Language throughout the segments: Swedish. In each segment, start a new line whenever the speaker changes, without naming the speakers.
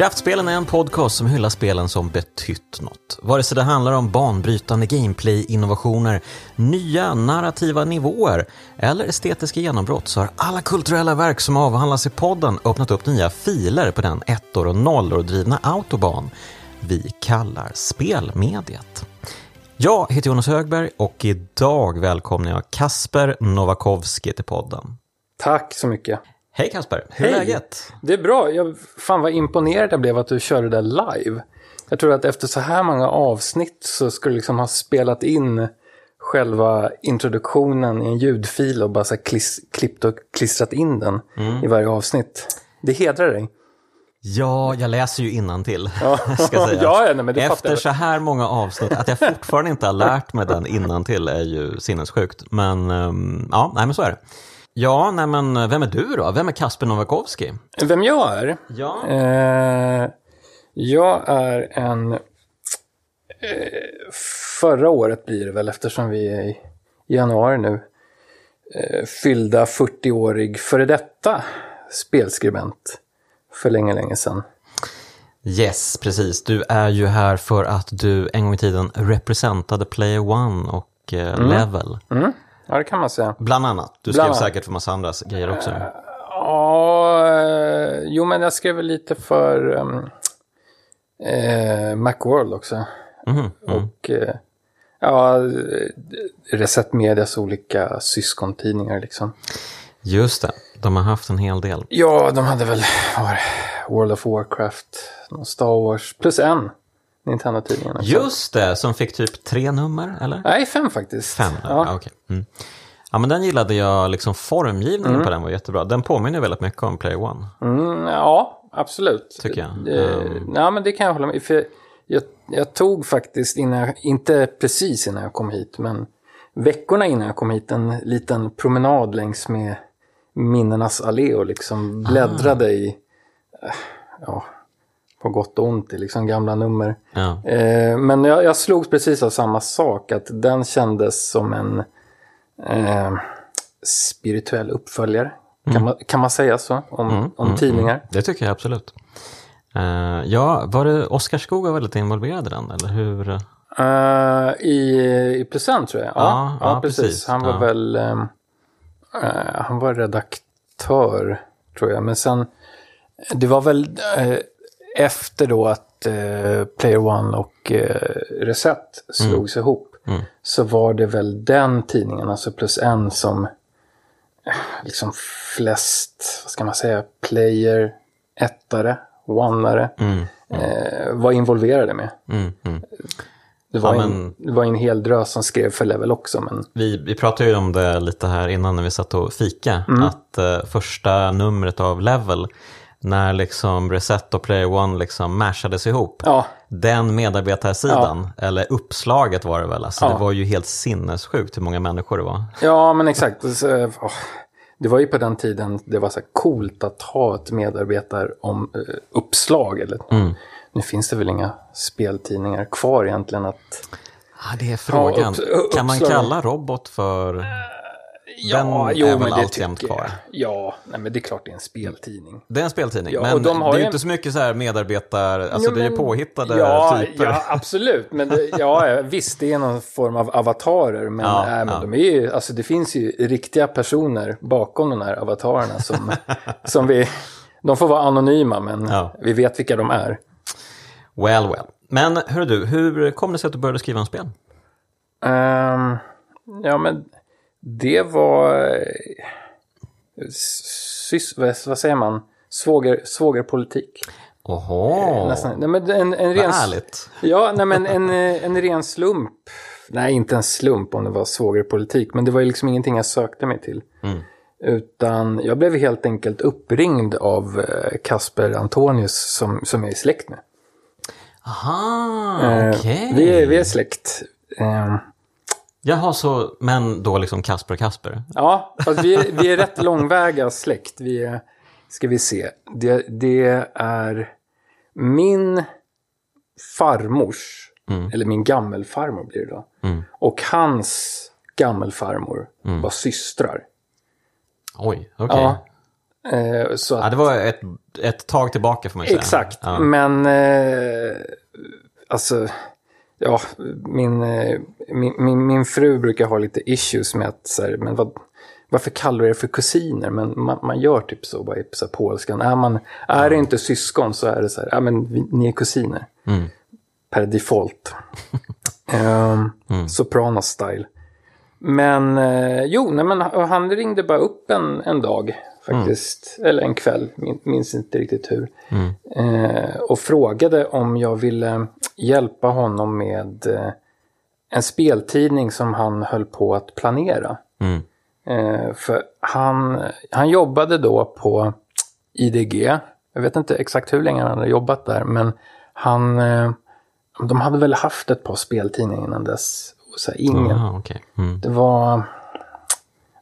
Kraftspelen är en podcast som hyllar spelen som betytt något. Vare sig det handlar om banbrytande gameplay-innovationer, nya narrativa nivåer eller estetiska genombrott så har alla kulturella verk som avhandlas i podden öppnat upp nya filer på den ettor och nollor drivna autobahn vi kallar spelmediet. Jag heter Jonas Högberg och idag välkomnar jag Kasper Novakovski till podden.
Tack så mycket.
Hej Kasper, hur är läget?
Det är bra. Jag, fan vad imponerad jag blev att du körde det live. Jag tror att efter så här många avsnitt så skulle du liksom ha spelat in själva introduktionen i en ljudfil och bara så kliss, klippt och klistrat in den
Mm.
i varje avsnitt. Det hedrar dig.
Ja, jag läser ju innantill.
Ja,
ska sägas.
ja, nej, men det fattar
Efter så här många avsnitt, att jag fortfarande inte har lärt mig den innantill är ju sinnessjukt. Men ehm, ja, nej men så är det. Ja, nej men vem är du då? Vem är Kasper Novakovsky?
Vem jag är?
Ja.
Eh, jag är en... Eh, förra året blir det väl eftersom vi är i januari nu. Eh, fyllda 40-årig före detta spelskribent. För länge, länge sedan.
Yes, precis. Du är ju här för att du en gång i tiden representade Player One och eh, Level.
Mm, ja, det kan man säga.
Bland annat. Du skrev
annat.
säkert för massa andra grejer också.
Ja, eh, jo men jag skrev lite för um, eh, Macworld också.
Mhm, mm.
Och eh, ja, eh, Reset Medias olika syskontidningar liksom.
Just det, de har haft en hel del.
Ja, de hade väl var? World of Warcraft, Star Wars, plus en Nintendo-tidningen.
Just det, som fick typ tre nummer, eller?
Nej, fem faktiskt.
Fem? Ja.
Ja.
okej. Mm. Ja, men den gillade jag, liksom formgivningen på den var jättebra. Den påminner väldigt mycket om Player One.
Mm, ja, absolut.
Tycker jag.
Eh,
Mm.
Ja, men det kan jag hålla med i, för jag, jag tog faktiskt, innan jag, inte precis innan jag kom hit, men veckorna innan jag kom hit, en liten promenad längs med minnenas allé och liksom bläddrade i, eh, ja, på gott och ont i liksom gamla nummer.
Ja.
Eh, men jag, jag slogs precis av samma sak, att den kändes som en eh, spirituell uppföljare. Kan, man, kan man säga så om, om tidningar?
Det tycker jag absolut. Eh, ja, var det Oskar Skog var väldigt involverad i den, eller hur?
Eh, I, I Present tror jag. Ja,
Ja,
ja,
ja,
precis.
precis.
Han var väl eh, han var redaktör tror jag. Men sen det var väl efter då att eh, Player One och eh, Reset slogs ihop.
Mm.
Så var det väl den tidningen, alltså plus en som eh, liksom flest, vad ska man säga, player, ettare, oneare
Mm.
eh, var involverade med.
Mm, mm.
Det var,
Ja,
en,
men-
det var en hel drös som skrev för Level också. Men
Vi, vi pratade ju om det lite här innan när vi satt och fika.
Mm.
Att eh, första numret av Level, när liksom Reset och Player One liksom mashades ihop.
ja,
Den medarbetarsidan, eller uppslaget var det väl, alltså
Ja.
det var ju helt sinnessjukt hur många människor det var.
ja men exakt. Eh, det var ju på den tiden det var så här coolt att ha ett medarbetar om eh. Eller,
Mm.
Nu finns det väl inga speltidningar kvar egentligen att...
Ja, det är frågan.
upp- upp-
kan man kalla robot för... Den är
jo,
väl
men det
alltjämt kvar.
Ja, nej, men det är klart det är en speltidning.
Det är en speltidning,
Ja,
men
de
det är
ju en-
inte så mycket så här medarbetar... Alltså
Jo,
det är påhittade
ja,
typer.
Ja, absolut. Men det, ja, visst, det är någon form av avatarer. Men,
Ja,
äh, men
ja.
de är ju, alltså, det finns ju riktiga personer bakom de här avatarerna som, som vi... De får vara anonyma, men
Ja.
vi vet vilka de är.
Well, well. Men hör du, hur kom det sig att du började skriva en spel?
Ehm, ja, men det var... eh, Sys, vad, säger man? Svåger, svågerpolitik.
Oho,
Nästan. Nej, men en, en ren,
ärligt.
Ja, nej, men en, eh, en ren slump. Nej, inte en slump om det var svågerpolitik. Men det var ju liksom ingenting jag sökte mig till.
Mm.
Utan jag blev helt enkelt uppringd av eh, Kasper Antonius som, som jag är släkt med.
Aha,
Eh,
okej.
vi, är, vi är släkt. Eh,
Jaha, så, men då liksom Kasper Kasper?
ja, fast vi, är- vi är rätt långväga släkt. Vi är, ska vi se, det, det är min farmors,
Mm.
eller min gammelfarmor blir det då.
Mm.
Och hans gammelfarmor
Mm.
var systrar.
Oj, okej.
Ja. Eh, så att,
Ja, det var ett, ett tag tillbaka får man säga.
Exakt,
Ja.
men eh, alltså, ja, min, eh, min, min, min fru brukar ha lite issues med att, så här, men vad, varför kallar du er för kusiner? Men man, man gör typ så bara i så här, polskan. Är, man, är det inte syskon så är det så här, ja men vi, ni är kusiner.
Mm.
Per default. um, Sopranos style. Men eh, jo, nej, men han ringde bara upp en, en dag faktiskt. Eller en kväll, min, minns inte riktigt hur. Eh, och frågade om jag ville hjälpa honom med eh, en speltidning som han höll på att planera.
Mm.
Eh, för han, han jobbade då på IDG. Jag vet inte exakt hur länge han hade jobbat där, men han... Eh, de hade väl haft ett par speltidningar innan dess. Så här, ingen.
Aha, okej. mm.
Det var...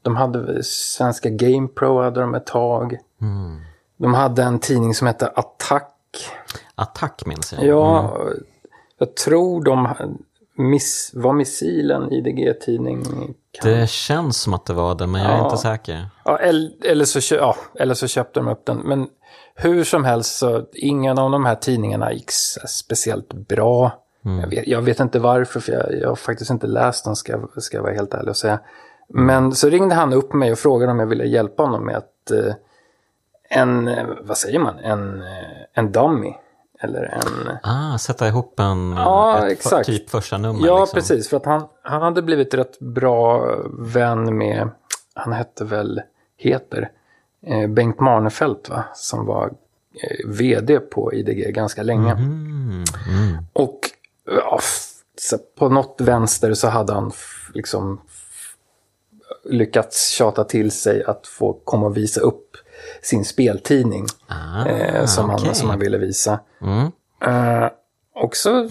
De hade svenska GamePro hade de ett tag.
Mm.
De hade en tidning som hette Attack.
Attack minns jag.
Ja,
Mm.
jag tror de miss, var missilen IDG-tidning. Kan-
Det känns som att det var det, men jag är
Ja.
inte säker.
Ja, eller, eller, så, ja, eller så köpte de upp den. Men hur som helst så ingen av de här tidningarna gick speciellt bra. Jag, vet, jag vet inte varför, för jag, jag har faktiskt inte läst den ska, ska jag vara helt ärlig och säga. Men så ringde han upp mig och frågade om jag ville hjälpa honom med att eh, en, eh, vad säger man, en, eh, en dummy. Eller en...
Ah, sätta ihop en
Ja,
ett
exakt.
Typ första nummer.
Ja,
liksom.
precis. För att han, han hade blivit rätt bra vän med, han hette väl, heter, eh, Bengt Marnefelt va? Som var eh, vd på IDG ganska länge.
Mm, mm.
Och ja, på något vänster så hade han liksom lyckats tjata till sig att få komma och visa upp sin speltidning.
Ah,
eh, som,
okej.
han, som han ville visa.
Mm.
Eh, och så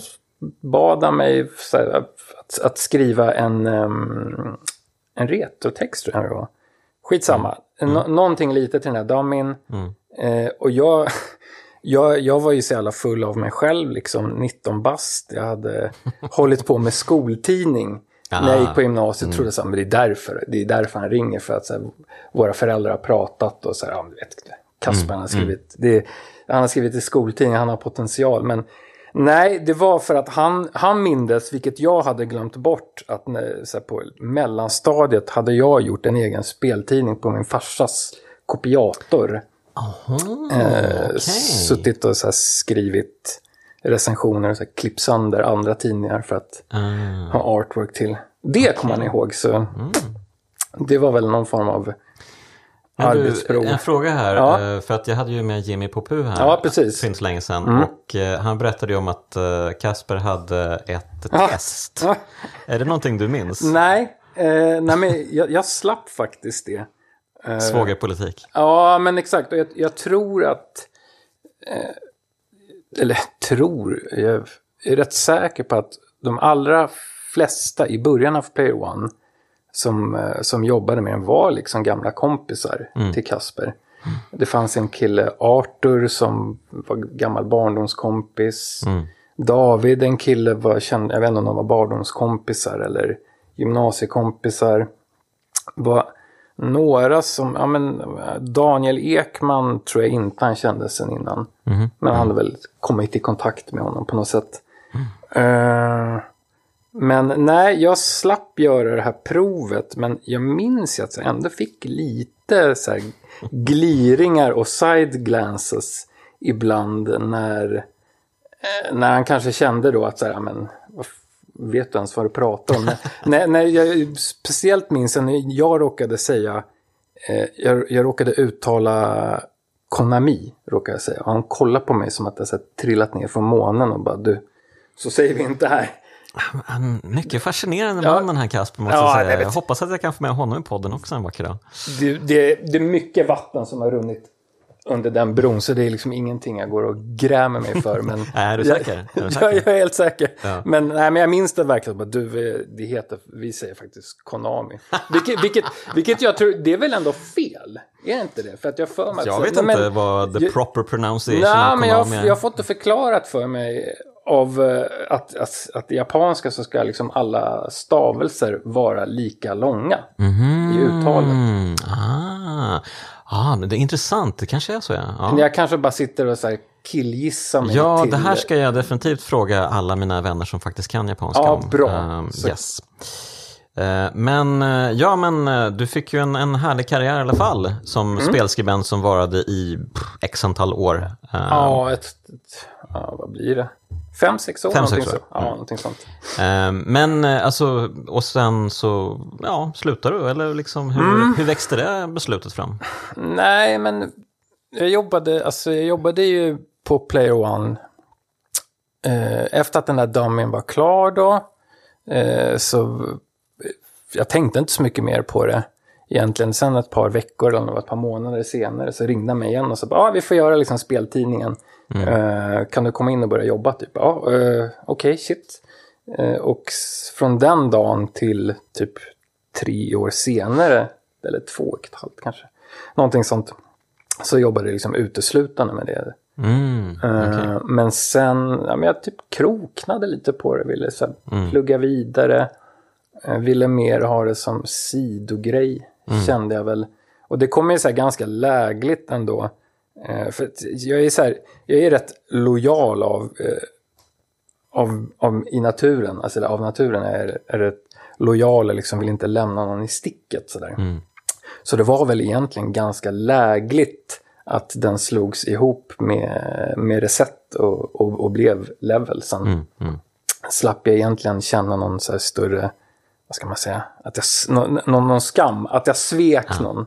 bad han mig här, att, att skriva en, um, en retrotext tror jag det var. Skitsamma. Nå- någonting lite till den här dummyn.
Mm.
Eh, och jag, jag, jag var ju så jävla full av mig själv, liksom 19 bast. Jag hade hållit på med skoltidning. När jag gick på gymnasiet trodde jag men det är därför, det är därför han ringer. För att så här, våra föräldrar har pratat och så här, ja, vet, Kasper han har skrivit, det, han har skrivit i skoltidningen, han har potential. Men nej, det var för att han, han mindes, vilket jag hade glömt bort, att när, så här, på mellanstadiet hade jag gjort en egen speltidning på min farsas kopiator.
Aha,
Eh,
okej.
Suttit och så skrivit recensioner och så här klippt sönder andra tidningar för att
Ah,
ha artwork till. Det kommer man ihåg, så det var väl någon form av
du,
arbetsprov.
en fråga här,
Ja.
eh, för att jag hade ju med Jimmy Popu här
Ja, precis.
för inte så länge sedan.
Mm.
Och eh, han berättade ju om att eh, Kasper hade ett
Ja.
test.
Ja.
Är det någonting du minns?
Nej, eh, nej men jag, jag slapp faktiskt det.
Svågerpolitik.
Ja, men exakt. Och jag, jag tror att... Eh, eller tror, jag är rätt säker på att de allra flesta i början av Player One som, eh, som jobbade med den var liksom gamla kompisar till Kasper. Det fanns en kille, Arthur, som var gammal barndomskompis. David, en kille, var känd, jag vet inte om de var barndomskompisar eller gymnasiekompisar. var några som, ja men Daniel Ekman tror jag inte han kände sen innan. Men han hade väl kommit i kontakt med honom på något sätt. Eh, men nej, jag slapp göra det här provet. Men jag minns ju att jag ändå fick lite så här gliringar och side glances ibland när, eh, när han kanske kände då att så här, ja, men vet du ens vad du pratar om? när, när jag speciellt minns jag när jag råkade säga, eh, jag, jag råkade uttala Konami, råkade jag säga. Och han kollade på mig som att jag så här, trillat ner från månen och bara du, så säger vi inte här.
Han, mycket fascinerande
Ja.
man den här Kasper måste
Ja,
jag
jag
säga.
vet.
Jag hoppas att jag kan få med honom i podden också en vacker dag.
Det, det, det är mycket vatten som har runnit under den bron, så det är liksom ingenting jag går och grämer mig för. Men
Är du säker? Är du
jag,
säker?
jag är helt säker.
Ja.
Men, nej, men jag minns det verkligen. Bara, du, eh, det heter, vi säger faktiskt Konami. Vilket, vilket, vilket jag tror, det är väl ändå fel? Är det inte det? För att jag för mig
Jag vet
Nej,
inte
men-
vad the
jag-
proper pronunciation
Nej,
of
men jag,
Konami är.
jag har fått det förklarat för mig av eh, att, att, att i japanska så ska liksom alla stavelser vara lika långa
Mhm.
i uttalet.
Mm, ah, Ah, men det är intressant, det kanske är så ja. ja.
Jag kanske bara sitter och så här killgissar mig
Ja,
till...
det här ska jag definitivt fråga alla mina vänner som faktiskt kan japanska
Ja,
om.
bra.
Ehm,
Så-
yes. Eh, Men, eh, ja men eh, du fick ju en, en härlig karriär i alla fall som
Mm.
spelskribent som varade i pff, x antal år. Eh,
Ja, ett, ett, ja, vad blir det? Fem, sex år?
Fem,
någonting
sex år.
Så. Ja, någonting sånt.
eh, Men eh, alltså, och sen så, ja, slutar du? Eller liksom, hur,
Mm.
hur växte det beslutet fram?
Nej, men jag jobbade, alltså jag jobbade ju på Player One. Eh, efter att den där damen var klar då, eh, så jag tänkte inte så mycket mer på det egentligen. Sen ett par veckor eller ett par månader senare så ringde han mig igen och sa ah, vi får göra liksom speltidningen. Eh, kan du komma in och börja jobba? Typ, ja, eh, okej, shit. Eh, och från den dagen till typ tre år senare, eller två och ett halvt kanske, någonting sånt, så jobbade jag liksom uteslutande med det.
Mm,
Eh, Men sen, ja, men jag typ kroknade lite på det, ville så här, plugga vidare. Ville mer ha det som sidogrej, kände jag väl. Och det kom ju så här ganska lägligt ändå. Eh, för jag är så här, jag är rätt lojal av, eh, av, av i naturen, alltså av naturen är, är rätt lojal och liksom vill inte lämna någon i sticket sådär. Så det var väl egentligen ganska lägligt att den slogs ihop med, med Reset och, och, och blev Level sen.
mm, mm.
Slapp jag egentligen känna någon så större, vad ska man säga, att jag, någon, någon skam, att jag svek någon.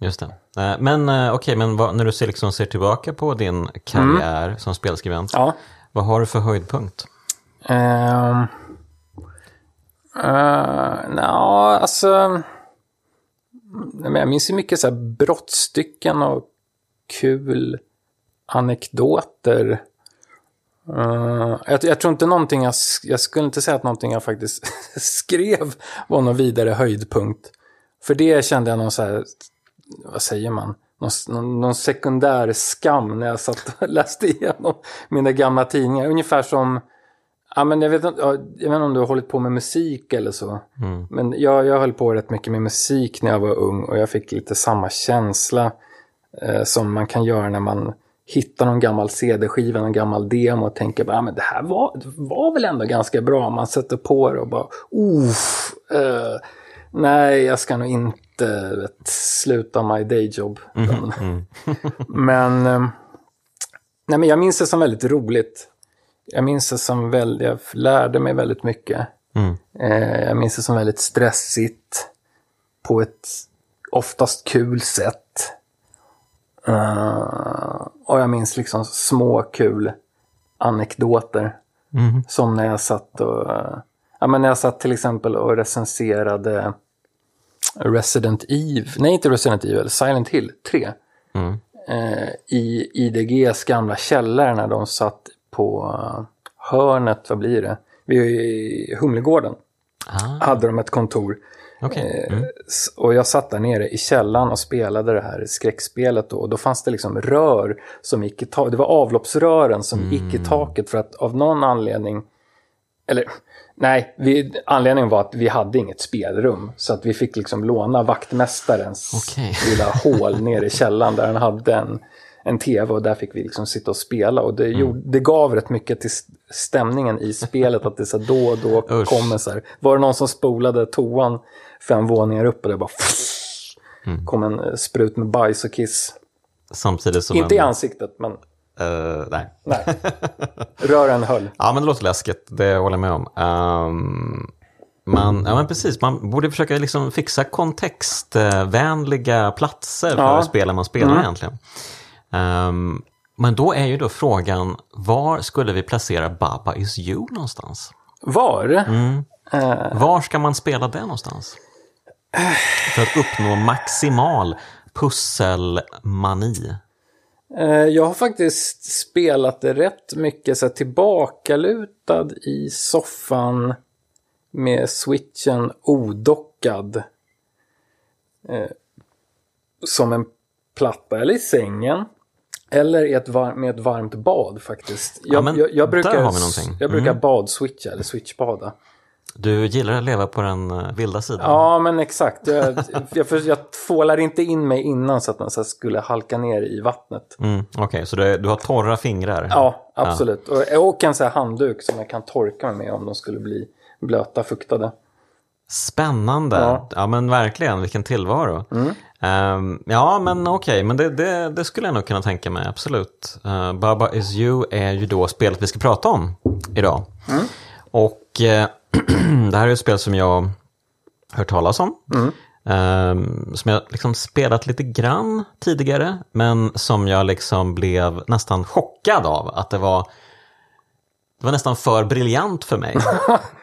Just det. Eh, Men eh, okej, men vad, när du ser, liksom, ser tillbaka på din karriär som spelskribent,
Ja.
vad har du för höjdpunkt?
Um, Nja, alltså... Jag minns ju mycket så här brottstycken och kul anekdoter. Eh, jag, jag tror inte någonting jag, jag skulle inte säga att någonting jag faktiskt skrev var någon vidare höjdpunkt. För det kände jag någon så här, vad säger man, någon, någon, någon sekundär skam när jag satt och läste igenom mina gamla tidningar. Ungefär som, ja men jag vet inte, ja, jag vet inte om du har hållit på med musik eller så. Men jag, jag höll på rätt mycket med musik när jag var ung och jag fick lite samma känsla eh, som man kan göra när man hittar någon gammal CD-skiva, någon gammal demo och tänker bara, ah, men det här var, det var väl ändå ganska bra. Man sätter på det och bara, uff, eh, nej, jag ska nog inte vet, sluta my dayjob. men, eh, nej, men jag minns det som väldigt roligt. Jag minns det som väldigt, jag lärde mig väldigt mycket.
Mm.
Eh, jag minns det som väldigt stressigt. På ett oftast kul sätt. Eh, och jag minns liksom små kul anekdoter.
Mhm.
Som när jag satt och... eh, ja, men när jag satt till exempel och recenserade Resident Evil, nej inte Resident Evil, Silent Hill 3.
Mm.
Eh, I IDGs gamla källare när de satt på hörnet, vad blir det? Vid Humlegården
Ah,
hade de ett kontor.
Okej.
Eh, s- Och jag satt där nere i källaren och spelade det här skräckspelet då. Och då fanns det liksom rör som gick i taket. Det var avloppsrören som gick i taket för att av någon anledning... Eller nej, vi, anledningen var att vi hade inget spelrum. Så att vi fick liksom låna vaktmästarens
Okej.
lilla hål nere i källaren där han hade en, en tv och där fick vi liksom sitta och spela. Och det,
Mm.
gjorde, det gav rätt mycket till st- stämningen i spelet att det så då och då
Usch.
kommer så här. Var det någon som spolade toan fem våningar upp och det bara
Mm.
kom en eh, sprut med bajs och kiss.
Samtidigt som
Inte i
en...
ansiktet, men
eh, nej.
nej. Rören höll.
Ja, men det låter läskigt. Det håller jag med om. Ehm, man, ja, men precis. Man borde försöka liksom fixa kontextvänliga platser för
Ja.
spelen man spelar egentligen. Ehm, men då är ju då frågan, var skulle vi placera Baba Is You någonstans?
Var?
Mm.
Eh,
Var ska man spela det någonstans? För att uppnå maximal pusselmani.
eh, jag har faktiskt spelat det rätt mycket så här, tillbakalutad i soffan med switchen odockad. Eh, som en platta, eller i sängen. Eller i ett med ett varmt bad faktiskt. Jag,
men
jag, jag brukar. Jag brukar
Mm.
badswitcha eller switchbada.
Du gillar att leva på den eh, vilda sidan?
Ja, men exakt. Jag, jag, jag, jag tvålar inte in mig innan så att den så skulle halka ner i vattnet.
Mm, Okej, okay, så du, du, har torra fingrar?
Ja, absolut. Ja. Och, och en här handduk som jag kan torka mig med om de skulle bli blöta, fuktade.
Spännande. Ja. ja, men verkligen. Vilken tillvaro. Mm. Um, ja, men okej, okay. men det, det, det, skulle jag nog kunna tänka mig, absolut. Uh, Baba is you är ju då spelet vi ska prata om idag. Mm. Och uh, det här är ett spel som jag hört talas om. Mm. Um, som jag liksom spelat lite grann tidigare, men som jag liksom blev nästan chockad av att det var det var nästan för briljant för mig.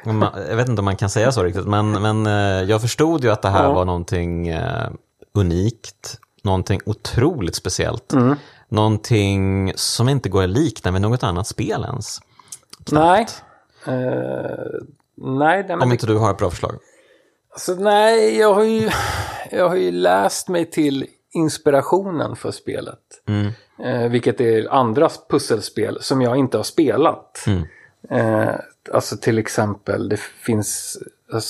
jag vet inte om man kan säga så riktigt, men, men uh, jag förstod ju att det här ja. var någonting uh, unikt, någonting otroligt speciellt. Mm. Någonting som inte går att likna med något annat spel ens.
Knappt. Nej. Uh, nej
Om inte du har ett bra förslag.
Alltså, nej, jag har, ju, jag har ju läst mig till inspirationen för spelet. Mm. Eh, vilket är andras pusselspel som jag inte har spelat. Mm. Eh, alltså till exempel, det finns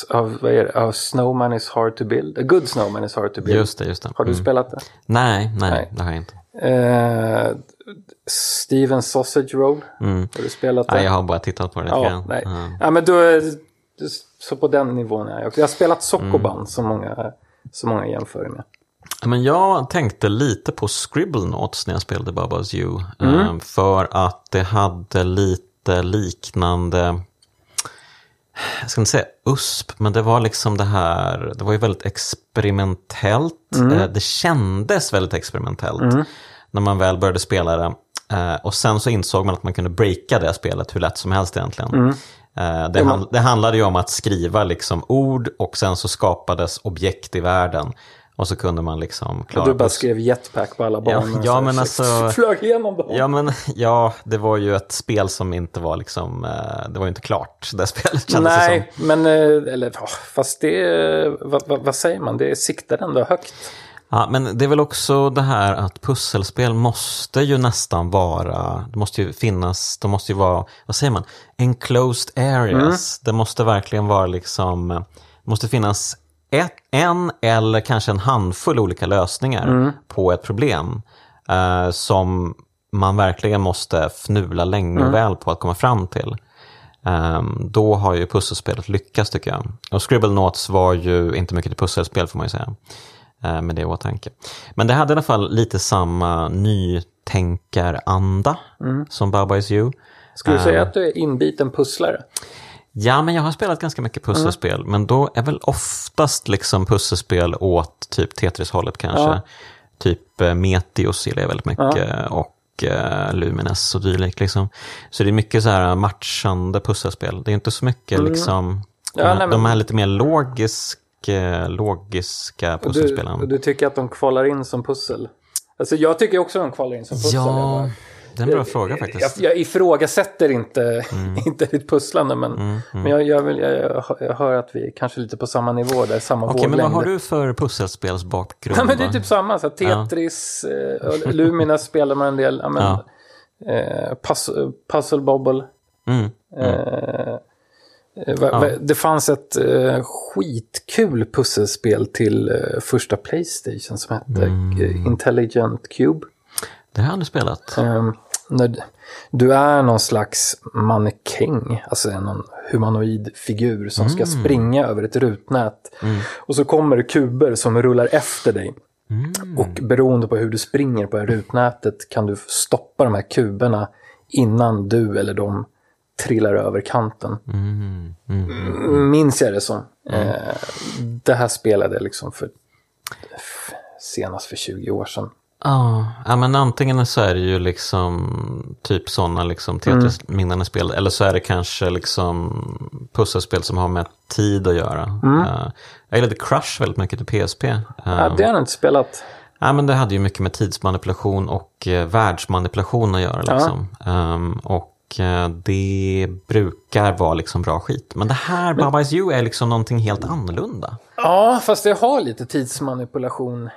av, vad är det? A snowman is hard to build. A good snowman is hard to build.
Just det, just det.
Har du
mm.
spelat det?
Nej, nej, nej, det har jag inte.
Eh, Steven Sausage Roll. Mm. Har du spelat det?
Nej, jag har bara tittat på det
ja, grann. Nej. Mm. Ja, men då, så på den nivån är jag också. Jag har spelat Sokoban mm. som, många, som många jämför med.
Men jag tänkte lite på Scribble Notes när jag spelade Babas You. Mm. För att det hade lite liknande jag ska inte säga USP, men det var liksom det här, det var ju väldigt experimentellt. Mm. Eh, det kändes väldigt experimentellt mm. När man väl började spela det. Eh, och sen så insåg man att man kunde breaka det spelet hur lätt som helst egentligen. Mm. Eh, det, hand, det handlade ju om att skriva liksom ord och sen så skapades objekt i världen. Och så kunde man liksom klara...
Och du bara skrev jetpack på alla banor.
Ja, ja men alltså...
Flög igenom dem.
Ja, men ja, det var ju ett spel som inte var liksom... Eh, det var ju inte klart, det spelet kändes
Nej, det som. men... Eh, eller fast det... Vad, vad, vad säger man? Det siktar ändå högt.
Ja, men det är väl också det här att pusselspel måste ju nästan vara, det måste ju finnas, det måste ju vara, vad säger man, enclosed areas. Mm. Det måste verkligen vara liksom, det måste finnas ett, en eller kanske en handfull olika lösningar mm. på ett problem eh, som man verkligen måste fnula länge och mm. väl på att komma fram till. Um, då har ju pusselspelet lyckats tycker jag. Och Scribble Notes var ju inte mycket till pusselspel får man ju säga. Uh, med det i åtanke. Men det hade i alla fall lite samma nytänkaranda mm. som Baba Is You.
Skulle du säga uh, att du är inbiten pusslare?
Ja, men jag har spelat ganska mycket pusselspel. Mm. Men då är väl oftast liksom pusselspel åt typ Tetris-hållet kanske. Ja. Typ eh, Meteos gillar jag väldigt mycket. Ja. Och eh, Lumines och dylikt. Liksom. Så det är mycket så här matchande pusselspel. Det är inte så mycket mm. liksom, ja, de, nej, men... de här lite mer logisk, logiska pusselspelen.
Och du, du tycker att de kvalar in som pussel? Alltså jag tycker också att de kvalar in som pussel.
Ja. Det är en bra jag, fråga faktiskt.
Jag, jag ifrågasätter inte, mm. inte ditt pusslande, men, mm, mm. men jag, jag, vill, jag, hör att vi är kanske lite på samma nivå, där samma
Okej, men vad har du för pusselspelsbakgrund?
Ja, men det är typ samma, så Tetris, ja. eh, Lumina spelar man en del, ja, men, ja. eh, puzzle, puzzle Bobble. Mm, mm. Eh, eh Ja. Det fanns ett eh, skitkul pusselspel till eh, första Playstation som hette mm. Intelligent Cube.
Det har jag aldrig spelat.
När du är någon slags mannekäng, alltså någon humanoid figur som mm. ska springa över ett rutnät. Mm. Och så kommer det kuber som rullar efter dig. Mm. Och beroende på hur du springer på rutnätet kan du stoppa de här kuberna innan du eller de trillar över kanten. Mm. Mm. Minns jag det som. Mm. Eh, det här spelade jag liksom för senast för 20 år sedan.
Ja, men antingen så är det ju liksom typ sådana liksom Tetris-minnande spel. Eller så är det kanske liksom pusselspel som har med tid att göra. Mm. Uh, jag gillade Crush väldigt mycket till PSP. Uh,
ja, det har jag inte spelat.
Ja, men det hade ju mycket med tidsmanipulation och uh, världsmanipulation att göra. Liksom. Ja. Um, och det brukar vara liksom bra skit. Men det här. Baba Is You, är liksom någonting helt annorlunda.
Ja, fast det har lite tidsmanipulation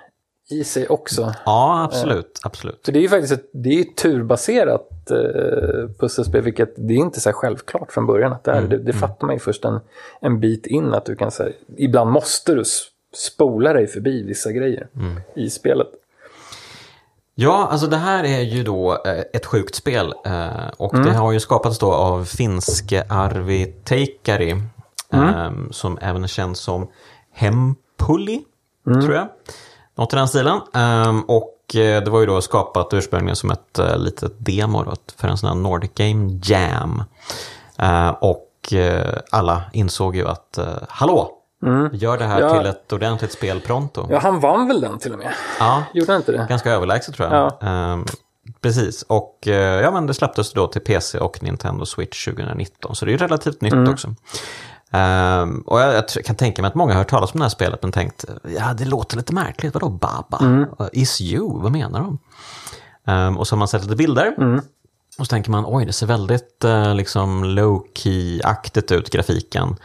i sig också.
Ja, absolut. absolut.
För det är ju faktiskt ett, det är ett turbaserat eh, pusselspel, vilket det är inte så självklart från början att det är. det, det fattar man ju först en, en bit in att du kan säga, ibland måste du spola dig förbi vissa grejer i spelet.
Ja, alltså det här är ju då eh, ett sjukt spel eh, och det har ju skapats då av finske Arvi Teikari eh, som även är känd som Hempuli, tror jag. Något i den stilen. Eh, och eh, det var ju då skapat ursprungligen som ett litet demo då, för en sån här Nordic Game Jam. Eh, och alla insåg ju att, eh, hallå, gör det här
Ja.
till ett ordentligt spel pronto.
Ja, han vann väl den till och med?
Ja,
Gjorde han inte det?
Ganska överlägset tror jag. Ehm, precis, och eh, ja, men det släpptes då till PC och Nintendo Switch 2019. Så det är ju relativt nytt också. Ehm, och jag, jag kan tänka mig att många har hört talas om det här spelet men tänkt, ja det låter lite märkligt, vadå Baba? Uh, Is you, vad menar de? Ehm, och så har man sett lite bilder. Och så tänker man, oj det ser väldigt eh, liksom low-key-aktigt ut, grafiken.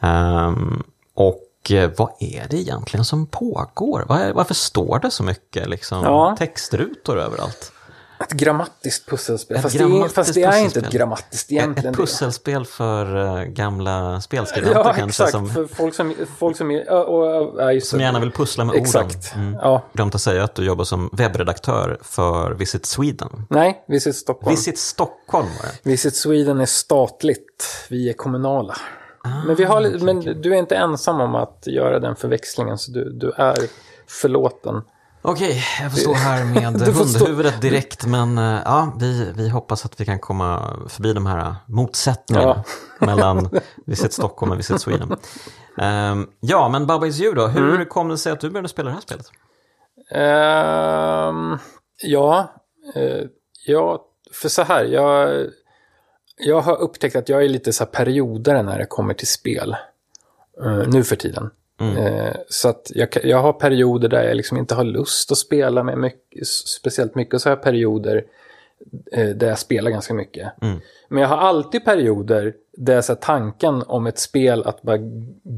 Ehm, och eh, vad är det egentligen som pågår? Var, varför står det så mycket liksom,
Ja.
textrutor överallt?
Ett grammatiskt pusselspel.
Ett
fast, det är,
grammatiskt
fast det är inte ett grammatiskt egentligen.
ett pusselspel för eh, gamla spelskribenter
Ja,
kanske
exakt.
som,
För folk som, folk som, ja,
som
det.
gärna vill pussla med
Exakt.
orden. Mm.
Ja.
Glömt att säga att du jobbar som webbredaktör för Visit Sweden.
Nej, Visit Stockholm.
Visit Stockholm var det.
Visit Sweden är statligt, vi är kommunala. Men, vi har, li- men du är inte ensam om att göra den förväxlingen, så du, du är förlåten.
Okej, jag får stå här med hundhuvudet direkt. Men eh, ja, vi, vi hoppas att vi kan komma förbi de här eh, motsättningarna mellan Visit Stockholm och Visit Sweden. Ehm, ja, men Baba Is You då. Hur
Mm.
kom det sig att du började spela det här spelet?
Ehm, ja, eh, ja, för så här, jag, jag har upptäckt att jag är lite så här perioder när det kommer till spel. eh, nu för tiden. Eh, så att jag, jag har perioder där jag liksom inte har lust att spela med mycket, speciellt mycket. Och så har jag perioder där jag spelar ganska mycket. Men jag har alltid perioder där så här, tanken om ett spel att bara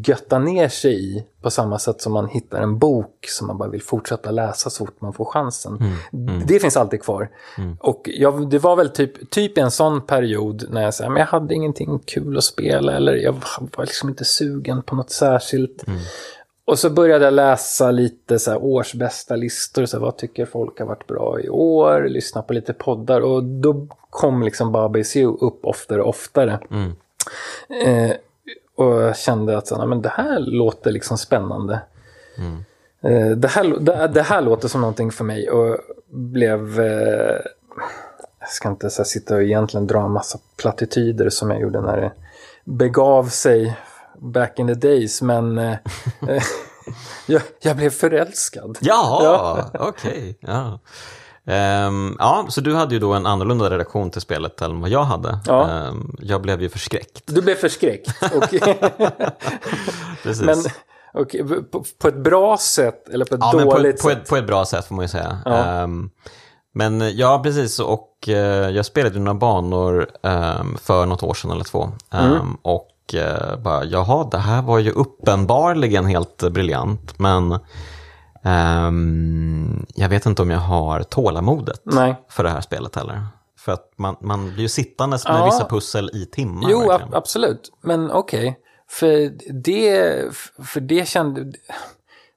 götta ner sig i på samma sätt som man hittar en bok som man bara vill fortsätta läsa så fort man får chansen. Det finns alltid kvar. Och jag, det var väl typ, typ en sån period när jag, sa, men jag hade ingenting kul att spela eller jag var liksom inte sugen på något särskilt. Och så började jag läsa lite så här årsbästa listor, så här, vad tycker folk har varit bra i år, lyssna på lite poddar. Och då kom liksom Baba Is You upp oftare och oftare. Eh, och jag kände att så, men det här låter liksom spännande. Eh, det, här, det, det här låter som någonting för mig. Och blev... Eh, jag ska inte så här, sitta och egentligen dra en massa plattityder som jag gjorde när det begav sig back in the days, men eh, eh, jag, jag blev förälskad.
Ja, okej. Ja. Ehm, ja, så du hade ju då en annorlunda relation till spelet än vad jag hade.
Ja.
Ehm, jag blev ju förskräckt.
Du blev förskräckt. Och,
Precis.
men och, på, på ett bra sätt eller på ett
ja, på,
dåligt
på,
sätt?
ett, på ett bra sätt får man ju säga.
Ja.
Ehm, men ja, precis. Och eh, jag spelade några banor ehm, för något år sedan eller två. Ehm,
Mm.
Och uh, bara, jaha, det här var ju uppenbarligen helt eh, briljant. Men ehm, jag vet inte om jag har tålamodet
Nej.
för det här spelet heller. För att man, man blir ju sittandes med
Ja.
vissa pussel i timmar.
Jo, ab- absolut. Men okej. För det, för det kände...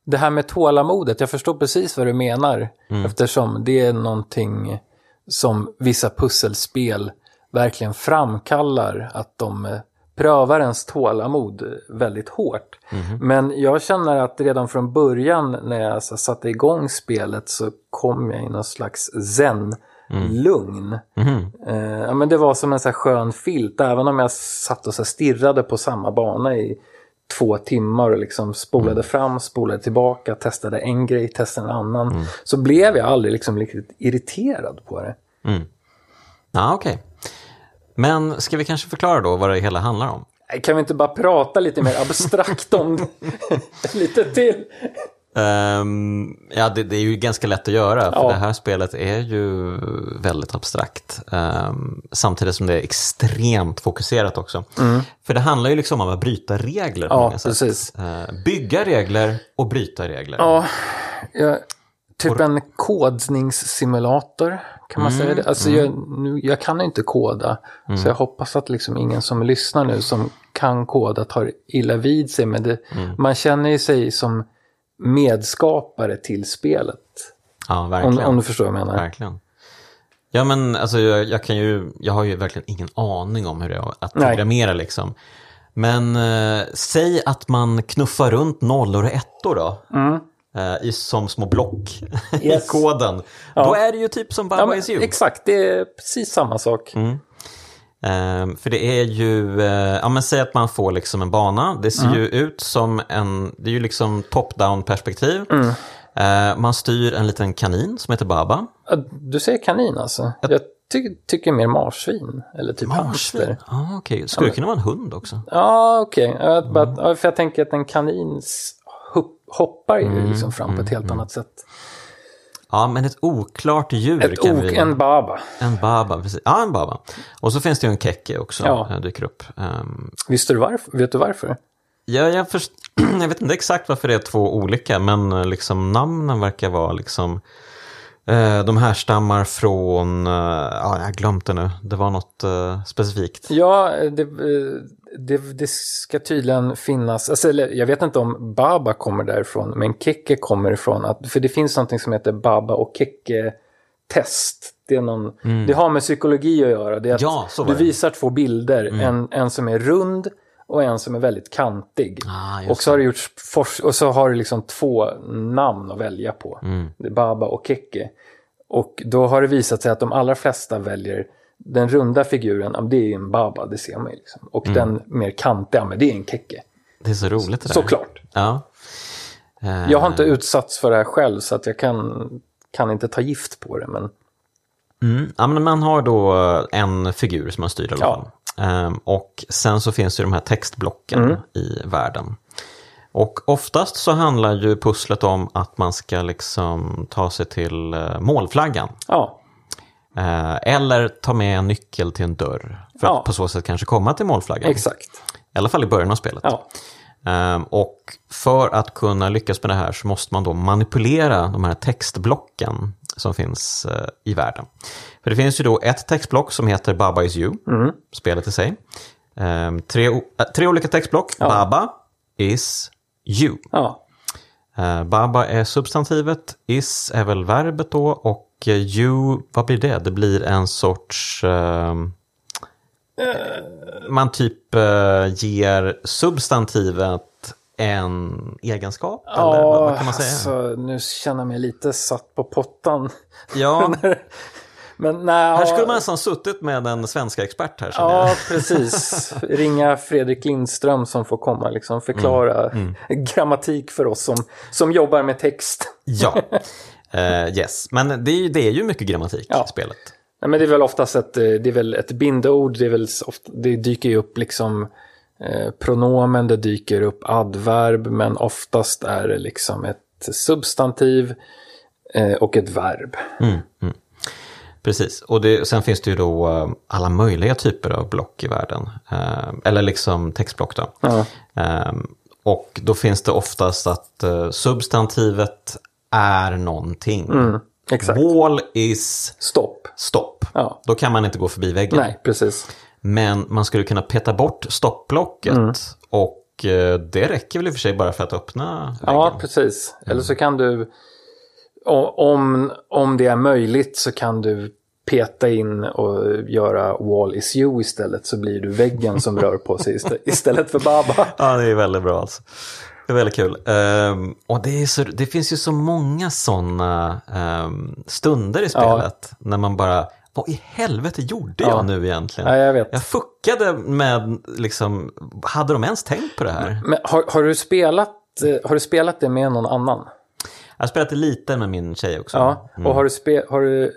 Det här med tålamodet, jag förstår precis vad du menar. Eftersom det är någonting som vissa pusselspel verkligen framkallar. Att de eh, prövar ens tålamod väldigt hårt. Men jag känner att redan från början när jag så satte igång spelet så kom jag i någon slags zen-lugn. Eh, ja, men det var som en så här skön filt, även om jag satt och så stirrade på samma bana i två timmar och liksom spolade fram, spolade tillbaka, testade en grej, testade en annan. Så blev jag aldrig liksom riktigt irriterad på det.
Ja, okej. Men ska vi kanske förklara då vad det hela handlar om?
Kan vi inte bara prata lite mer abstrakt om det lite till?
Ehm, ja, det, det är ju ganska lätt att göra, för
Ja.
det här spelet är ju väldigt abstrakt. Ehm, samtidigt som det är extremt fokuserat också. För det handlar ju liksom om att bryta regler
Ja.
Eh, bygga regler och bryta regler.
Ja, jag typ en kodningssimulator. Kan man säga det? Alltså jag, nu, jag kan inte koda. Så jag hoppas att liksom ingen som lyssnar nu som kan koda tar illa vid sig. Men det, man känner ju sig som medskapare till spelet.
Ja,
Om,
verkligen.
om du förstår vad jag menar.
Verkligen. Ja men alltså jag, jag kan ju, jag har ju verkligen ingen aning om hur det är att
Nej.
programmera liksom. Men eh, säg att man knuffar runt nollor och ettor då. Eh, i, som små block i
Mm. Yes.
koden. Då är det ju typ som Baba
Ja, men,
is you.
exakt, det är precis samma sak.
Ehm, för det är ju, eh, ja men säg att man får liksom en bana. Det ser ju ut som en, det är ju liksom top-down perspektiv. Eh, man styr en liten kanin som heter Baba.
Ja, Du säger kanin alltså? Jag ty tycker mer marsvin. Eller typ
Marsvin?
hamster.
Ja, okej. Skulle det kunna vara en hund också?
Ja, okej. Ja, bara- ja, För jag tänker att en kanin s- hopp- hoppar ju liksom fram på ett helt annat sätt.
Ja, men ett oklart djur
Ett
kan
ok,
vi...
en baba.
En baba, precis. Ja, en baba. Och så finns det ju en keke också,
Ja.
ja. dyker upp. Um,
Visste du varför? Vet du varför?
ja, jag, först... jag vet inte exakt varför det är två olika, men eh, liksom namnen verkar vara liksom... eh, de härstammar från, eh, ja, jag har glömt det nu, det var något eh, specifikt.
Ja, det, det, det ska tydligen finnas, alltså, eller, jag vet inte om Baba kommer därifrån, men Keke kommer ifrån att, för det finns någonting som heter Baba och Keke-test. Det, är någon, det har med psykologi att göra. Det är att
Mm. Ja,
du.
Mm.
visar två bilder, en, en som är rund och en som är väldigt kantig.
Ah,
och så har det gjorts och så har du liksom två namn att välja på.
Mm.
Det är Baba och Keke. Och då har det visat sig att de allra flesta väljer den runda figuren, ja, det är en Baba, det ser man ju. Liksom.
Mm.
Och den mer kantiga, men det är en Keke.
Det är så roligt det där.
Såklart.
Ja. Eh,
Jag har inte utsatts för det här själv så att jag kan, kan inte ta gift på det. Men
Mm. Ja, men man har då en figur som man styr i alla
Ja.
fall. Ehm, och sen så finns det ju de här textblocken
Mm.
i världen. Och oftast så handlar ju pusslet om att man ska liksom ta sig till eh, målflaggan.
ja,
Eh, eller ta med en nyckel till en dörr. För
Ja.
att på så sätt kanske komma till målflaggan.
exakt.
I alla fall i början av spelet.
Ja,
Ehm, och för att kunna lyckas med det här så måste man då manipulera de här textblocken som finns eh, i världen. För det finns ju då ett textblock som heter Baba is you, spelet i sig. Ehm, tre, äh, tre olika textblock. Baba is you.
ja,
Eh, Baba är substantivet, is är väl verbet då och you, vad blir det? Det blir en sorts... ehm, man typ eh, ger substantivet en egenskap? eller vad, vad kan man säga?
alltså, nu känner jag mig lite satt på pottan.
ja,
Men nej,
här
ja,
skulle man nästan suttit med en svenska expert här. känner jag.
Ja, precis. Ringa Fredrik Lindström som får komma liksom förklara
Mm,
grammatik för oss som, som jobbar med text.
Ja, Eh, yes. Men det är, ju, det är ju mycket grammatik
Ja.
i spelet.
Nej, men det är väl oftast ett, eh, det är väl ett bindord, det, är väl ofta, det dyker ju upp liksom eh, pronomen, det dyker upp adverb, men oftast är det liksom ett substantiv eh, och ett verb.
Precis, och det, sen finns det ju då eh, alla möjliga typer av block i världen. Eh, eller liksom textblock då. Eh, och då finns det oftast att substantivet är någonting.
Mm, Exakt.
Wall is
Stopp.
stopp.
Ja.
Då kan man inte gå förbi väggen.
Nej, precis.
Men man skulle kunna peta bort stoppblocket.
Mm.
Och eh, det räcker väl i och för sig bara för att öppna väggen.
Ja, precis. Eller så kan du, om, om det är möjligt så kan du peta in och göra wall is you istället så blir du väggen som rör på sig istä- istället för Baba.
Ja, det är väldigt bra alltså. Det är väldigt kul. Ehm, och det, så, det finns ju så många sådana ehm, stunder i spelet. När man bara, vad i helvete gjorde jag
Ja.
nu egentligen?
Ja, jag vet.
Jag fuckade med, liksom, hade de ens tänkt på det här?
Men har, har, du spelat, eh, har du spelat det med någon annan?
Jag har spelat det lite med min tjej också.
Ja. Och har du, spe, har du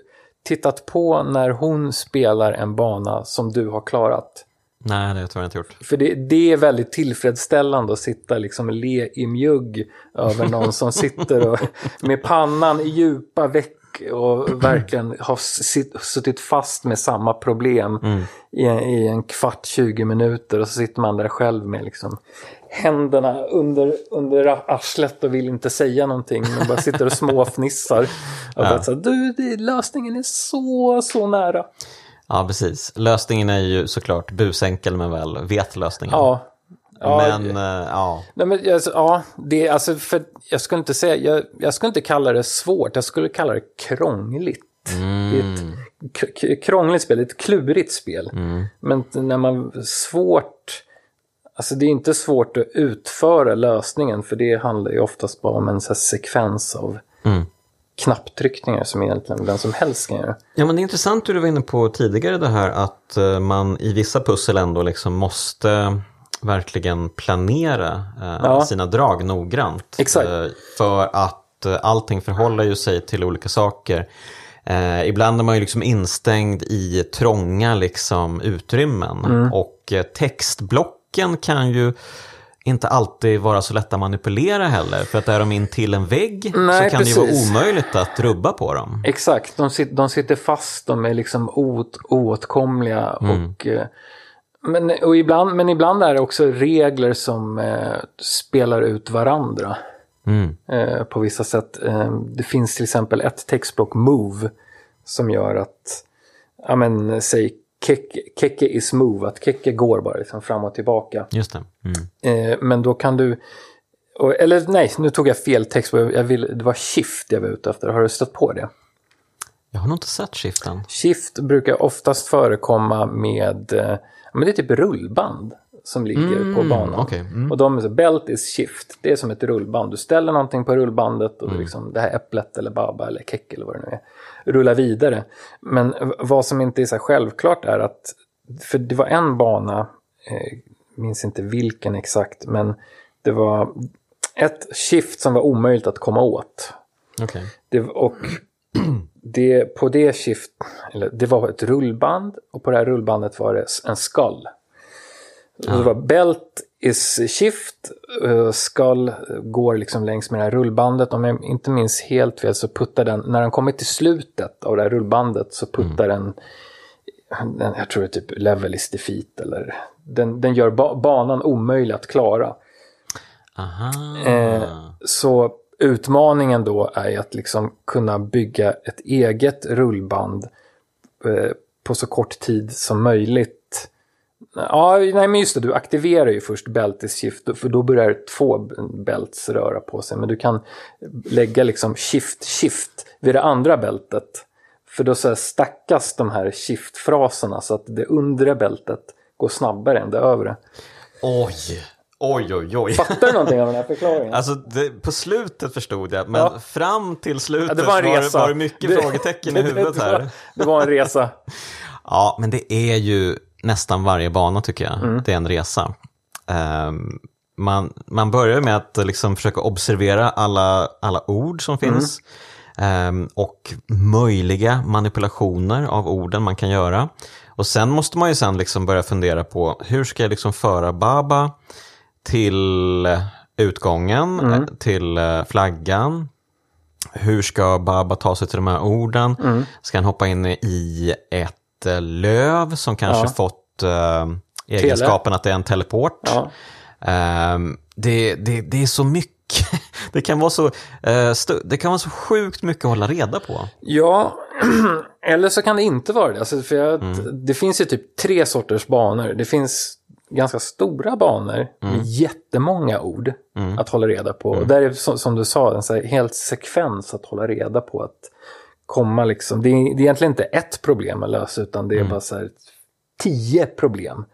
tittat på när hon spelar en bana som du har klarat?
Nej, det har jag tyvärr inte gjort.
För det, det är väldigt tillfredsställande att sitta liksom le i mjugg över någon som sitter och, med pannan i djupa veck och verkligen har suttit fast med samma problem
Mm.
i, i en kvart, 20 minuter och så sitter man där själv med liksom händerna under, under arslet och vill inte säga någonting. Man bara sitter och småfnissar. Och bara så här, du, det, lösningen är så, så nära.
Ja, precis. Lösningen är ju såklart busenkel men väl vet lösningen.
Ja. Ja,
men, eh, ja.
Nej, men, alltså, ja, det, alltså, för jag skulle inte säga, jag, jag skulle inte kalla det svårt, jag skulle kalla det krångligt. Det är ett k- krångligt spel, ett klurigt spel. Men när man, svårt, alltså det är inte svårt att utföra lösningen, för det handlar ju oftast bara om en så sekvens av
Mm.
knapptryckningar som egentligen vem som helst kan göra.
Ja, men det är intressant hur du var inne på tidigare det här att eh, man i vissa pussel ändå liksom måste verkligen planera eh,
Ja.
sina drag noggrant.
Exakt.
Eh, för att eh, allting förhåller ju sig till olika saker. Eh, ibland är man ju liksom instängd i trånga liksom, utrymmen
Mm.
och textblocken kan ju inte alltid vara så lätta att manipulera heller. För att är de in till en vägg
Nej,
så kan det ju
precis.
vara omöjligt att rubba på dem.
Exakt, de, sit, de sitter fast, de är liksom oåt, oåtkomliga. Och, eh, men, och ibland, men ibland är det också regler som eh, spelar ut varandra
Mm.
eh, på vissa sätt. Eh, det finns till exempel ett textblock, move, som gör att, ja men säg Keke, keke is move, att Keke går bara liksom fram och tillbaka.
Just det. Mm.
Eh, men då kan du, och, eller nej, nu tog jag fel text, jag vill, det var shift jag var ute efter, har du stött på det?
Jag har nog inte sett skiften.
Shift brukar oftast förekomma med, eh, men det är typ rullband som ligger på banan.
okej, mm.
Och de är så, belt is shift, det är som ett rullband. Du ställer någonting på rullbandet och
Mm.
det, liksom, det här äpplet eller baba eller keck eller vad det nu är, rullar vidare. Men vad som inte är så självklart är att, för det var en bana, eh, minns inte vilken exakt, men det var ett shift som var omöjligt att komma åt.
Okej.
Det, och det, på det shift, eller det var ett rullband och på det här rullbandet var det en skull. Och Det var belt is shift, uh, skull går liksom längs med det här rullbandet. Om jag inte minns helt fel så puttar den, när den kommer till slutet av det här rullbandet så puttar den, den, jag tror det är typ level is defeat eller den, den gör ba, banan omöjlig att klara. Eh, så utmaningen då är ju att liksom kunna bygga ett eget rullband eh, på så kort tid som möjligt. Ja, nej men just det, du aktiverar ju först Beltis shift, för då börjar två bälts röra på sig. Men du kan lägga liksom shift shift vid det andra bältet. För då så här stackas de här shift-fraserna så att det undre bältet går snabbare än det övre.
Oj, oj, oj, oj.
Fattar du någonting av den här förklaringen?
Alltså det, på slutet förstod jag, men
Ja.
fram till slutet
Ja, det var en resa.
var det mycket
Det-
frågetecken
det-
i huvudet
det,
här.
var, det var en resa.
Ja, men det är ju nästan varje bana tycker jag.
Mm.
Det är en resa. Ehm, man, man börjar med att liksom försöka observera alla, alla ord som
Mm.
finns. ehm, och möjliga manipulationer av orden man kan göra. Och sen måste man ju sen liksom börja fundera på hur ska jag liksom föra Baba till utgången,
Mm.
eh, till eh, flaggan. Hur ska Baba ta sig till de här orden?
Mm.
Ska han hoppa in i ett eh, löv som kanske
Ja.
fått eh, egenskapen att det är en teleport?
Ja.
Ehm, det, det, det är så mycket. Det kan, vara så, eh, det kan vara så sjukt mycket att hålla reda på.
Ja, eller så kan det inte vara det. Alltså, för jag, Det finns ju typ tre sorters banor. Det finns ganska stora banor med jättemånga ord att hålla reda på. Och där är som, som du sa en så här helt sekvens att hålla reda på. Att komma liksom, det är, det är egentligen inte ett problem att lösa utan det är bara så här tio problem.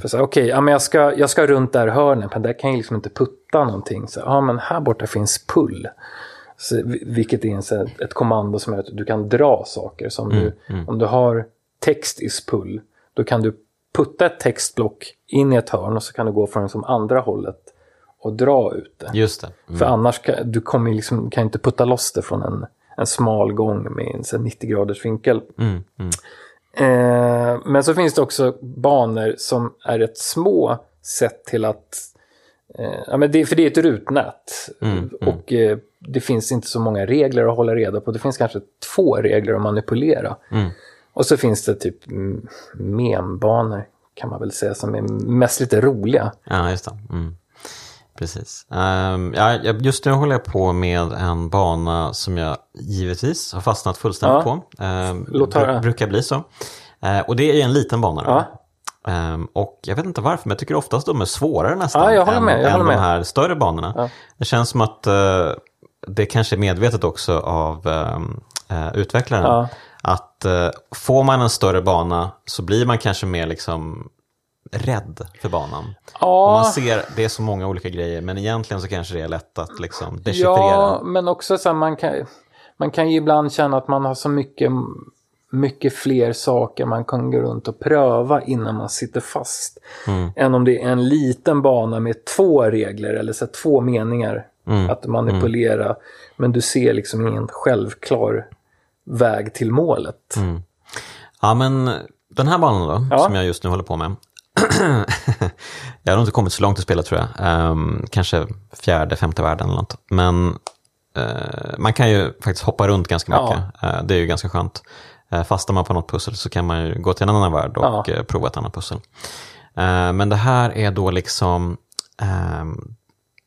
För så här, okej, ja, men jag, ska, jag ska runt där hörnet, men där kan jag liksom inte putta någonting. Så, ja, men här borta finns pull. Så, vi- vilket är en, så här, ett kommando som gör att du kan dra saker. Så om, du, om du har text is pull, då kan du putta ett textblock in i ett hörn och så kan du gå från som andra hållet och dra ut det.
Just det.
För annars kan du kommer liksom, kan inte putta loss det från en, en smal gång med en så här 90 graders vinkel.
Mm, mm.
Eh, men så finns det också banor som är rätt små sett till att Eh, ja, men det, för det är ett rutnät.
Mm,
och eh, det finns inte så många regler att hålla reda på. Det finns kanske två regler att manipulera. Och så finns det typ membanor kan man väl säga som är mest lite roliga.
Ja, just det. Mm. Precis. Um, ja, just nu håller jag på med en bana som jag givetvis har fastnat fullständigt
Ja.
på. Um,
Låt höra.
brukar bli så. Eh, och det är en liten bana.
Ja.
Ehm, och jag vet inte varför, men jag tycker oftast de är svårare nästan
Ja, jag håller
än,
med, jag
än de här större banorna.
Ja.
Det känns som att eh, det kanske är medvetet också av eh, utvecklaren.
Ja.
Att eh, får man en större bana så blir man kanske mer liksom rädd för banan. Och man
Ja,
ser, det är så många olika grejer, men egentligen så kanske det är lätt att liksom dechiffrera.
ja men också så här, man kan, man kan ju ibland känna att man har så mycket, mycket fler saker man kan gå runt och pröva innan man sitter fast.
Mm.
Än om det är en liten bana med två regler eller så här, två meningar
Mm.
att manipulera. Men du ser liksom ingen självklar väg till målet.
Mm. Ja, men den här banan då,
Ja.
som jag just nu håller på med. jag har inte kommit så långt i spelet tror jag. Ehm, kanske fjärde, femte världen eller något. Men eh, man kan ju faktiskt hoppa runt ganska
Ja.
mycket. Eh, det är ju ganska skönt. Uh, fastnar man på något pussel så kan man ju gå till en annan värld och
Ja.
eh, prova ett annat pussel. Eh, men det här är då liksom ehm,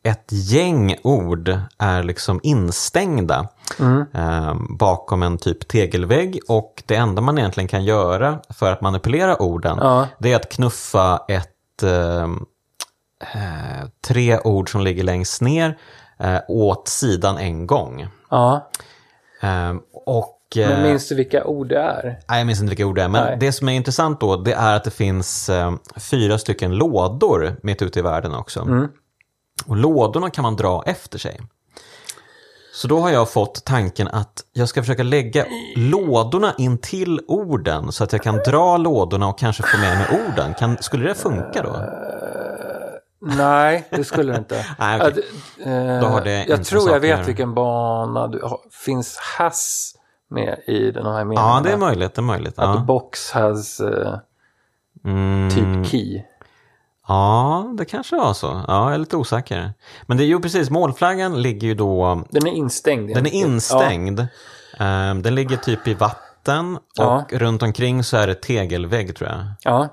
ett gäng ord är liksom instängda
Mm.
eh, bakom en typ tegelvägg och det enda man egentligen kan göra för att manipulera orden
Ja.
det är att knuffa ett eh, eh, tre ord som ligger längst ner eh, åt sidan en gång.
Ja,
Eh, och, eh,
men minns du vilka ord det är?
Nej, jag minns inte vilka ord det är, men
Nej.
det som är intressant då det är att det finns eh, fyra stycken lådor mitt ute i världen också.
Mm.
Och lådorna kan man dra efter sig. Så då har jag fått tanken att jag ska försöka lägga lådorna in till orden så att jag kan dra lådorna och kanske få med mig orden. Kan, skulle det funka då?
Nej, det skulle det inte.
Nej, okej.
Att, eh,
Då har det
jag tror jag vet vilken bana du har. Finns has med i den här meningen?
Ja, det är möjligt. Det är möjligt.
Att
Ja.
box has eh,
Mm,
typ key.
Ja, det kanske var så. Ja, jag är lite osäker. Men det är ju precis, målflaggan ligger ju då
Den är instängd.
Den är instängd. Ehm, den ligger typ i vatten och
Ja.
runt omkring så är det tegelvägg tror jag.
Ja,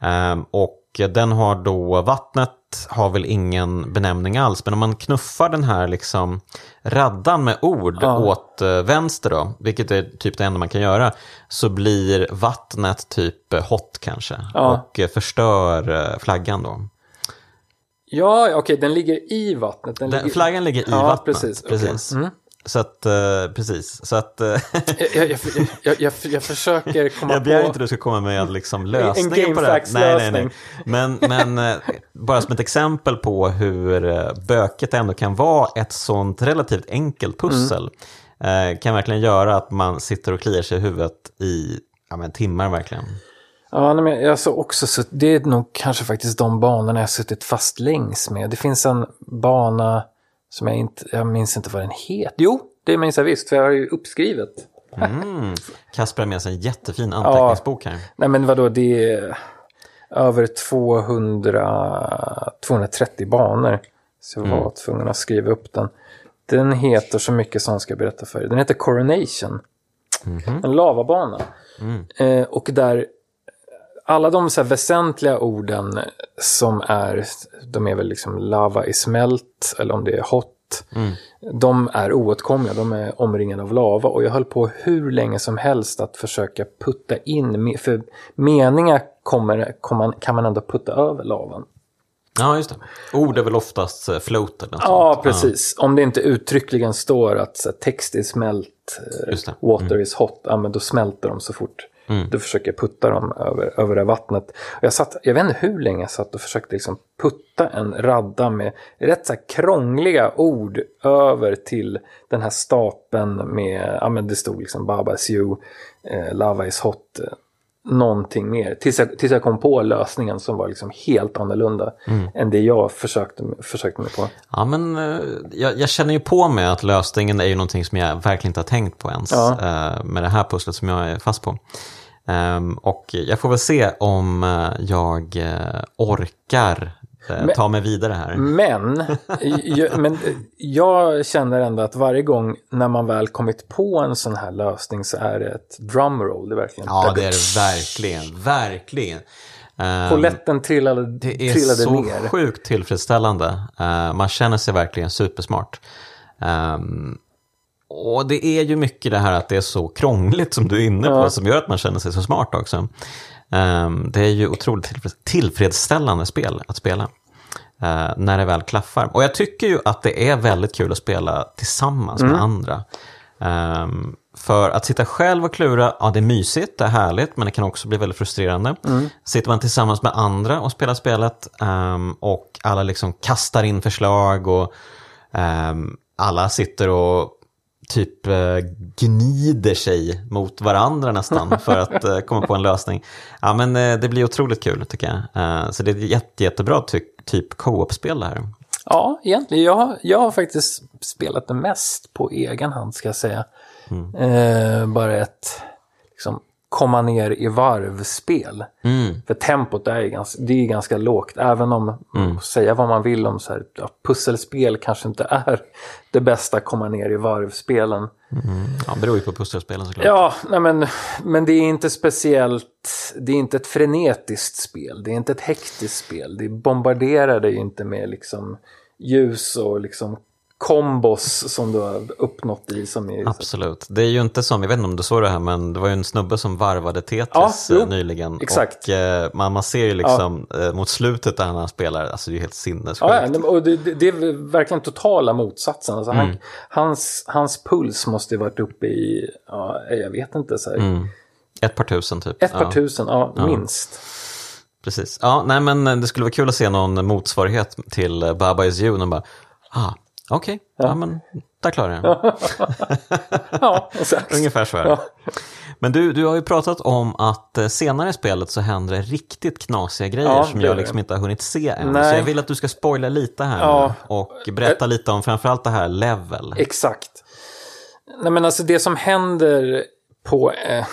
Ehm, och den har då, vattnet har väl ingen benämning alls, men om man knuffar den här liksom raddan med ord
Ja.
åt eh, vänster då, vilket är typ det enda man kan göra, så blir vattnet typ eh, hot kanske
Ja.
och eh, förstör flaggan då.
ja okej, den ligger i vattnet. Den
Den,
ligger...
flaggan ligger i
Ja,
vattnet.
precis,
precis.
Mm.
Så att, eh, precis. Så att, eh,
Jag, jag, jag, jag, jag försöker komma
Jag begär
på...
inte att du ska komma med liksom lösningen
En
på det här.
GameFAQs-lösning.
Men, men eh, bara som ett exempel på hur det ändå kan vara ett sånt relativt enkelt pussel.
Mm.
Kan verkligen göra att man sitter och kliar sig i huvudet i ja, men, timmar verkligen.
Ja, nej, men jag så också så det är nog kanske faktiskt de banorna jag suttit fast längs med. Det finns en bana som jag inte, jag minns inte vad den heter. Jo, det minns jag visst, för jag har ju uppskrivet.
Mm. Kasper har med sig en jättefin anteckningsbok här.
Nej, men vadå, det är över 200, 230 banor. Så jag var tvungen att skriva upp den. Den heter så mycket som ska jag berätta för er. Den heter Coronation. En lavabana. Eh, och där alla de så väsentliga orden som är, de är väl liksom lava is melt, eller om det är hot. De är oåtkomliga, de är omringade av lava. Och jag höll på hur länge som helst att försöka putta in, för meningar kommer, kan man ändå putta över lavan.
Ja, just det. Ord är väl oftast eh, float eller något
Ja,
sånt.
precis. Om det inte uttryckligen står att text is melt, eh, water is hot, ja, men då smälter de så fort Mm. du försöker putta dem över, över det här vattnet. Jag, satt, jag vet inte hur länge jag satt och försökte liksom putta en radda med rätt så krångliga ord över till den här stapeln med, ja men det stod liksom Baba is you, eh, Lava is hot, eh, någonting mer. Tills jag, tills jag kom på lösningen som var liksom helt annorlunda än det jag försökte, försökte mig på.
Ja, men eh, jag, jag känner ju på mig att lösningen är ju någonting som jag verkligen inte har tänkt på ens.
Ja.
eh, med det här pusslet som jag är fast på. Ehm, och jag får väl se om eh, jag orkar eh, ta mig vidare här.
Men, jag, men jag känner ändå att varje gång när man väl kommit på en sån här lösning så är det ett drumroll. Det verkligen...
Ja, det är det verkligen. Verkligen. Ehm,
Poletten trillade,
Det är så
ner.
sjukt tillfredsställande. Eh, man känner sig verkligen supersmart. Ehm, och det är ju mycket det här att det är så krångligt som du är inne på
Ja.
som gör att man känner sig så smart också. Ehm, det är ju otroligt tillfreds- tillfredsställande spel att spela. eh, när det väl klaffar. Och jag tycker ju att det är väldigt kul att spela tillsammans med andra. Ehm, för att sitta själv och klura, ja det är mysigt, det är härligt, men det kan också bli väldigt frustrerande. Sitter man tillsammans med andra och spelar spelet ehm, och alla liksom kastar in förslag och ehm, alla sitter och typ eh, gnider sig mot varandra nästan för att eh, komma på en lösning. Ja men eh, det blir otroligt kul tycker jag. Så det är ett jätte, jättebra ty typ co-op-spel det här.
Ja, egentligen. Jag, har- jag har faktiskt spelat det mest på egen hand ska jag säga. Eh, bara ett liksom, komma ner i varv-spel.
Mm.
För tempot är ju ganska, det är ganska lågt. Även om, säga vad man vill om så här, ja, pusselspel kanske inte är det bästa komma ner i varv-spelen.
Ja, beror ju på pusselspelen såklart.
Ja, nej men, men det är inte speciellt, det är inte ett frenetiskt spel, det är inte ett hektiskt spel. Det bombarderar dig inte med liksom ljus och liksom kombos som du har uppnått i som är...
Absolut. Det är ju inte som, jag vet inte om du såg det här, men det var ju en snubbe som varvade Tetris
Ja,
eh, nyligen.
exakt.
Och eh, man, man ser ju liksom eh, mot slutet där han spelar, alltså det är ju helt sinnessjukt.
Ja, ja, och det, det är verkligen totala motsatsen. Alltså han, hans, hans puls måste ju varit uppe i, ja, jag vet inte, så
Mm. Ett par tusen typ.
ett par
ja,
tusen, ja, minst.
Precis. Ja, nej men eh, det skulle vara kul att se någon motsvarighet till Baba Is You. Och bara, ah, okej, ja. men där klarar jag.
Ja, exakt.
Ungefär så är det.
Ja.
Men du, du har ju pratat om att eh, senare i spelet så händer det riktigt knasiga grejer
Ja,
som jag liksom inte har hunnit se än.
Nej.
Så jag vill att du ska spoila lite här
Ja.
och berätta lite om framförallt det här level.
Exakt. Nej men alltså det som händer på, eh,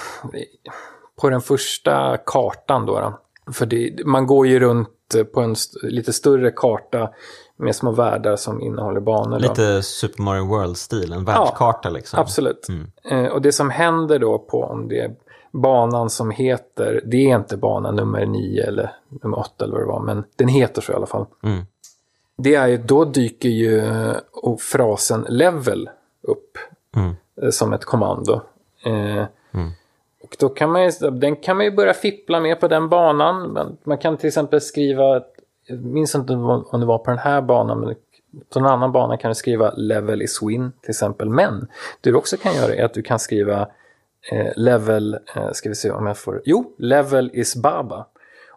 på den första kartan då. då för det, man går ju runt på en st- lite större karta med små världar som innehåller banor. Då.
Lite Super Mario World-stil, en världskarta liksom.
Absolut. Eh, och det som händer då på om det är banan som heter, det är inte bana nummer 9 eller nummer 8 eller vad det var, men den heter så i alla fall.
Mm.
Det är ju, då dyker ju eh, och frasen level upp
Mm.
eh, som ett kommando. Eh, och då kan man ju, den kan man ju börja fippla med på den banan. Man, man kan till exempel skriva, jag minns inte om det var på den här banan, men på en annan bana kan du skriva level is win till exempel. Men det du också kan göra är att du kan skriva eh, level, eh, ska vi se om jag får, jo, level is baba.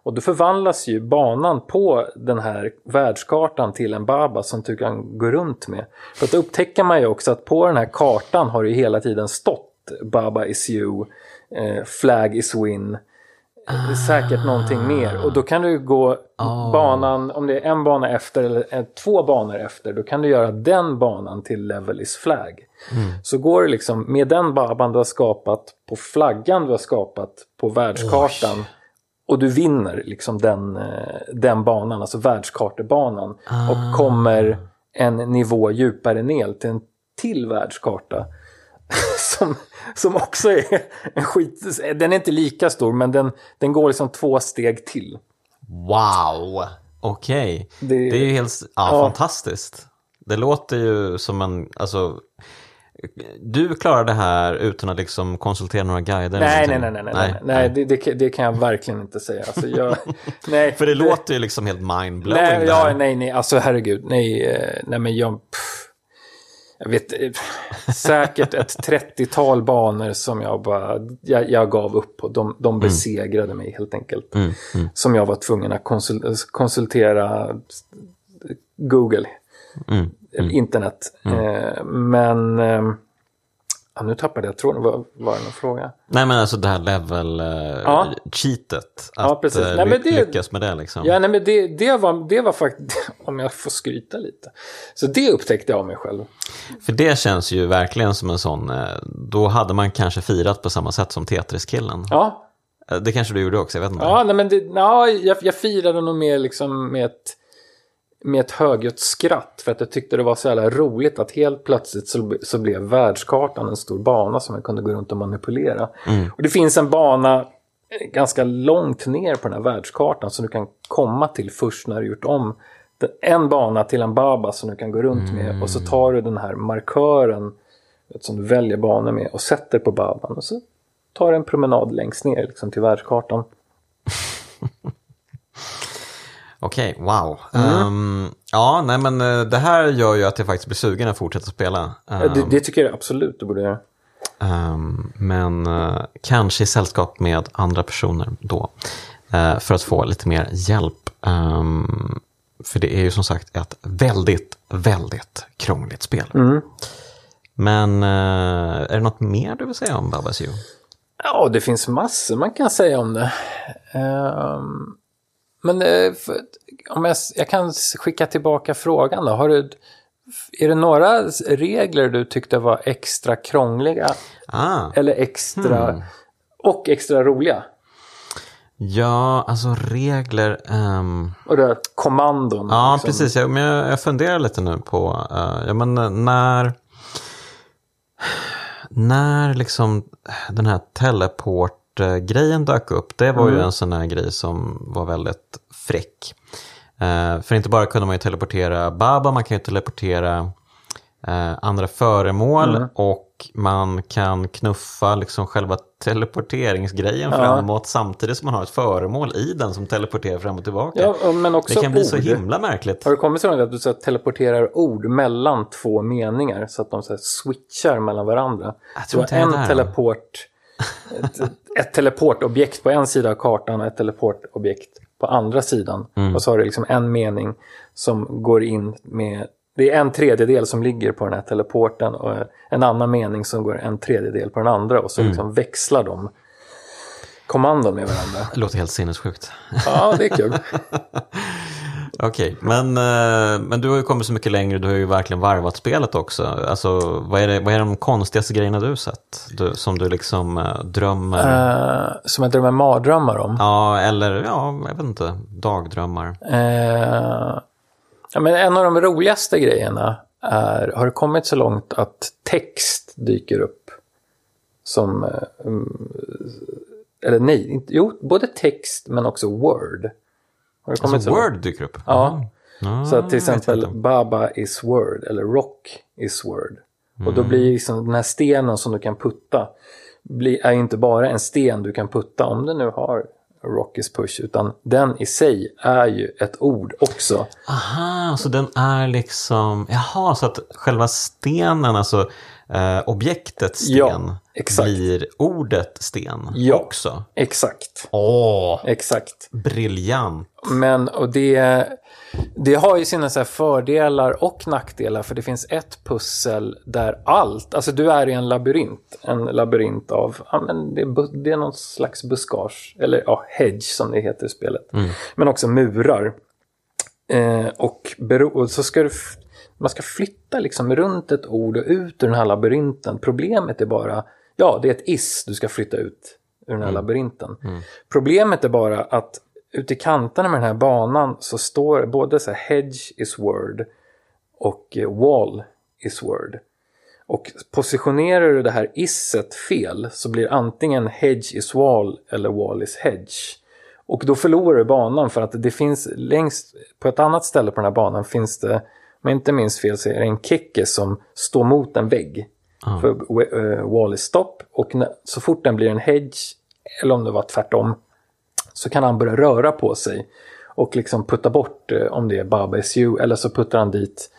Och då förvandlas ju banan på den här världskartan till en baba som du kan gå runt med. För att då upptäcker man ju också att på den här kartan har det ju hela tiden stått Baba is you, eh, flag is win, ah. säkert någonting mer. Och då kan du gå banan, om det är en bana efter eller eh, två banor efter, då kan du göra den banan till level is flag. Så går det liksom med den baban du har skapat på flaggan du har skapat på världskartan och du vinner liksom den, eh, den banan, alltså världskartebanan och kommer en nivå djupare ner till en till världskarta. som, som också är en skit, den är inte lika stor men den, den går liksom två steg till.
Wow, okej.
Det-
Det... är ju helt ja,
Ja.
fantastiskt. Det låter ju som en, alltså, du klarar det här utan att liksom konsultera några guider? eller
Nej, nej,
någonting?
nej, nej, nej, nej, det, det, kan- det jag verkligen inte säga. Alltså, jag, nej,
För det låter ju liksom helt mindblowing
Nej,
det
ja, nej, nej, alltså herregud, nej, eh, nej men jag... Pff, jag vet, eh, säkert ett 30-tal banor som jag bara, jag, jag gav upp på. De, de besegrade mig helt enkelt.
Mm, mm,
Som jag var tvungen att konsul, konsultera Google,
mm,
eller internet. Eh, men, eh, ja, nu tappade jag tråden, vad var det någon fråga?
Nej men alltså det här level uh,
Ja.
Att eh,
Nej, men det-
lyckas med det liksom.
Ja, nej, men det, det, var, det var faktiskt, om jag får skryta lite. Så det upptäckte jag av mig själv.
För det känns ju verkligen som en sån, eh, då hade man kanske firat på samma sätt som Tetris-killen.
Ja,
Eh, Det kanske du gjorde också, jag vet inte.
Ja, nej, men det, ja, jag, jag firade nog mer liksom med ett... med ett högljutt skratt för att jag tyckte det var så jävla roligt att helt plötsligt så, så blev världskartan en stor bana som jag kunde gå runt och manipulera. Och det finns en bana eh, ganska långt ner på den här världskartan som du kan komma till först när du gjort om en bana till en baba som du kan gå runt med och så tar du den här markören som du väljer banor med och sätter på baban och så tar du en promenad längst ner liksom, till världskartan.
Okej, wow. Ehm, ja, nej men eh, det här gör ju att jag faktiskt blir sugen att fortsätta spela. Ehm,
det, det tycker jag absolut du borde göra.
ehm, men eh, kanske i sällskap med andra personer då. eh, för att få lite mer hjälp. För det är ju som sagt ett väldigt, väldigt krångligt spel. Men eh, är det något mer du vill säga om Babas You?
Ja, det finns massor man kan säga om det. Ehm, men eh, för, om jag, jag kan skicka tillbaka frågan då. Har du, är det några regler du tyckte var extra krångliga
Ah,
eller extra och extra roliga?
ja, alltså regler. ehm,
Och det, kommandon.
Ja,
liksom.
precis. Jag, men jag, jag funderar lite nu på, eh, ja men eh, när, när liksom den här teleport-grejen dök upp, det var ju en sån här grej som var väldigt fräck. Eh, för inte bara kunde man ju teleportera Baba, man kan ju teleportera eh, andra föremål och man kan knuffa liksom själva teleporteringsgrejen framåt samtidigt som man har ett föremål i den som teleporterar fram och tillbaka.
Ja, men också
det kan bli
ord.
så himla märkligt.
Har du kommit så långt att du så teleporterar ord mellan två meningar så att de så switchar mellan varandra?
Jag tror
har
inte
en teleport, ett, ett teleportobjekt på en sida av kartan och ett teleportobjekt på andra sidan.
Mm.
Och så har du liksom en mening som går in med det är en tredjedel som ligger på den här teleporten och en annan mening som går en tredjedel på den andra och så
Mm.
liksom växlar de kommandon med varandra.
Det låter helt sinnessjukt.
Ja, det är kul.
Okej, men, eh, men du har ju kommit så mycket längre, du har ju verkligen varvat spelet också. Alltså, vad är, det, vad är de konstigaste grejerna du sett? Du, som du liksom eh, drömmer?
Eh, som jag drömmer mardrömmar om.
Ja, eller ja, jag vet inte, dagdrömmar.
Eh, ja, men en av de roligaste grejerna är, har det kommit så långt att text dyker upp som, mm, eller nej, inte, jo, både text men också word. Har det
Alltså? Word dyker upp?
Ja.
Ja,
Så att till exempel. Baba is word eller Rock is word. Och då blir liksom den här stenen som du kan putta blir, är inte bara en sten du kan putta om du nu har Rock is push utan den i sig är ju ett ord också.
Aha, så den är liksom, jaha, så att själva stenen, alltså eh, objektet sten,
Ja, exakt.
blir ordet sten
Ja.
också?
Exakt,
Åh,
exakt.
briljant.
Men och det, det har ju sina så fördelar och nackdelar för det finns ett pussel där allt, alltså du är i en labyrint, en labyrint av, ja men det är, det är någon slags buskage, eller ja, hedge som det heter i spelet. Men också murar. Eh, och, och så ska du, man ska flytta liksom runt ett ord och ut ur den här labyrinten. Problemet är bara, ja det är ett is du ska flytta ut ur den här labyrinten. Problemet är bara att ute i kanterna med den här banan så står både så här hedge is word och eh, wall is word. Och positionerar du det här isset fel så blir antingen hedge is wall eller wall is hedge. Och då förlorar du banan för att det finns längst på ett annat ställe på den här banan finns det, om jag inte minns fel så är det en kicke som står mot en vägg. För eh, wall is stop och när, så fort den blir en hedge, eller om det var tvärtom, så kan han börja röra på sig och liksom putta bort eh, om det är Baba you eller så puttar han dit,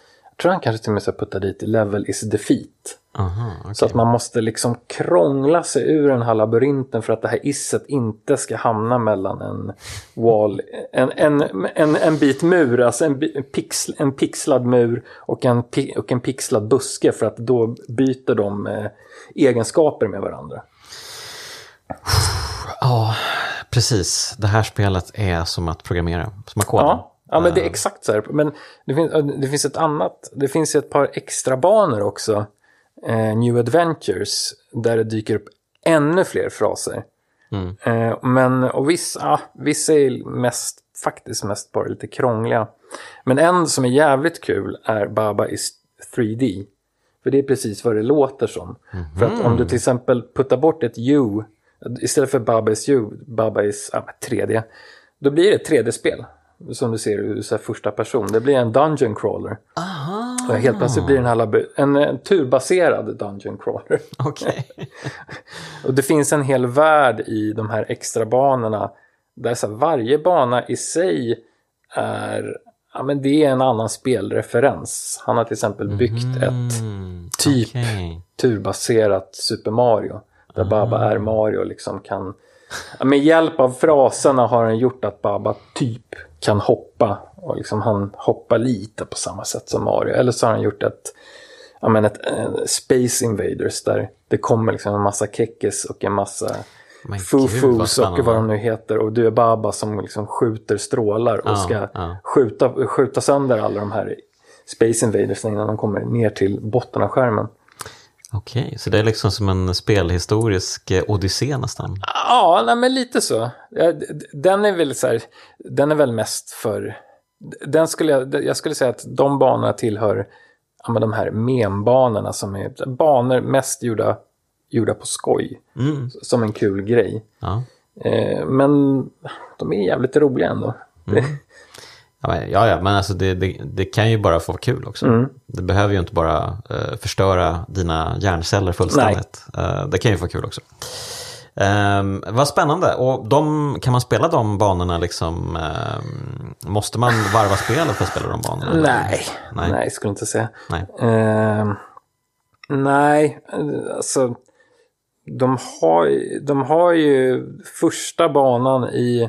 tror han kanske till och med ska putta dit level is defeat.
Aha, okej.
Så att man måste liksom krångla sig ur den här labyrinten för att det här isset inte ska hamna mellan en wall, en, en, en, en bit mur, alltså en, pixl, en pixlad mur och en, och en pixlad buske för att då byter de eh, egenskaper med varandra.
Ja, precis. Det här spelet är som att programmera, som att koda.
Ja, ja men det är exakt så här. Men det finns, det finns ett annat, det finns ett par extra banor också. Eh, New Adventures, där det dyker upp ännu fler fraser. Eh, men, och vissa, vissa är mest, faktiskt mest bara lite krångliga. Men en som är jävligt kul är Baba is 3D. För det är precis vad det låter som. För att om du till exempel puttar bort ett U, istället för Baba is U, Baba is ja, 3D, då blir det ett 3D-spel. Som du ser ur så första person. Det blir en Dungeon Crawler.
Aha,
Och helt plötsligt blir den här en, en turbaserad Dungeon Crawler.
okej.
Och det finns en hel värld i de här extra banorna där så här, varje bana i sig är, ja men det är en annan spelreferens. Han har till exempel byggt ett
Mm,
Typ.
okej.
turbaserat Super Mario. Där Baba är Mario liksom kan... Med hjälp av fraserna har han gjort att Baba typ kan hoppa. Och liksom han hoppar lite på samma sätt som Mario. Eller så har han gjort ett, ja, men ett eh, Space Invaders där det kommer liksom en massa kekkes och en massa fufus och vad de nu heter. Och du är Baba som liksom skjuter strålar och
Ja,
ska
ja.
Skjuta, skjuta sönder alla de här Space Invaders innan de kommer ner till botten av skärmen.
Okej, så det är liksom som en spelhistorisk eh, odyssé nästan.
Ja, nej, men lite så. Den är väl så här, den är väl mest för... Den skulle jag, jag skulle säga att de banorna tillhör ja, men de här membanorna som är banor mest gjorda, gjorda på skoj.
Mm.
Som en kul grej.
Ja.
Eh, men de är jävligt roliga ändå.
Men, ja, ja, men alltså det, det, det kan ju bara få vara kul också.
Mm.
Det behöver ju inte bara eh, förstöra dina hjärnceller fullständigt. Eh, det kan ju få kul också. Um, vad spännande. Och de, kan man spela de banorna liksom? ehm, måste man varva spelet för att spela de banorna?
Nej,
Nej.
nej, skulle jag inte säga.
Nej.
Eh, nej, eh, alltså de har, de har ju första banan i eh,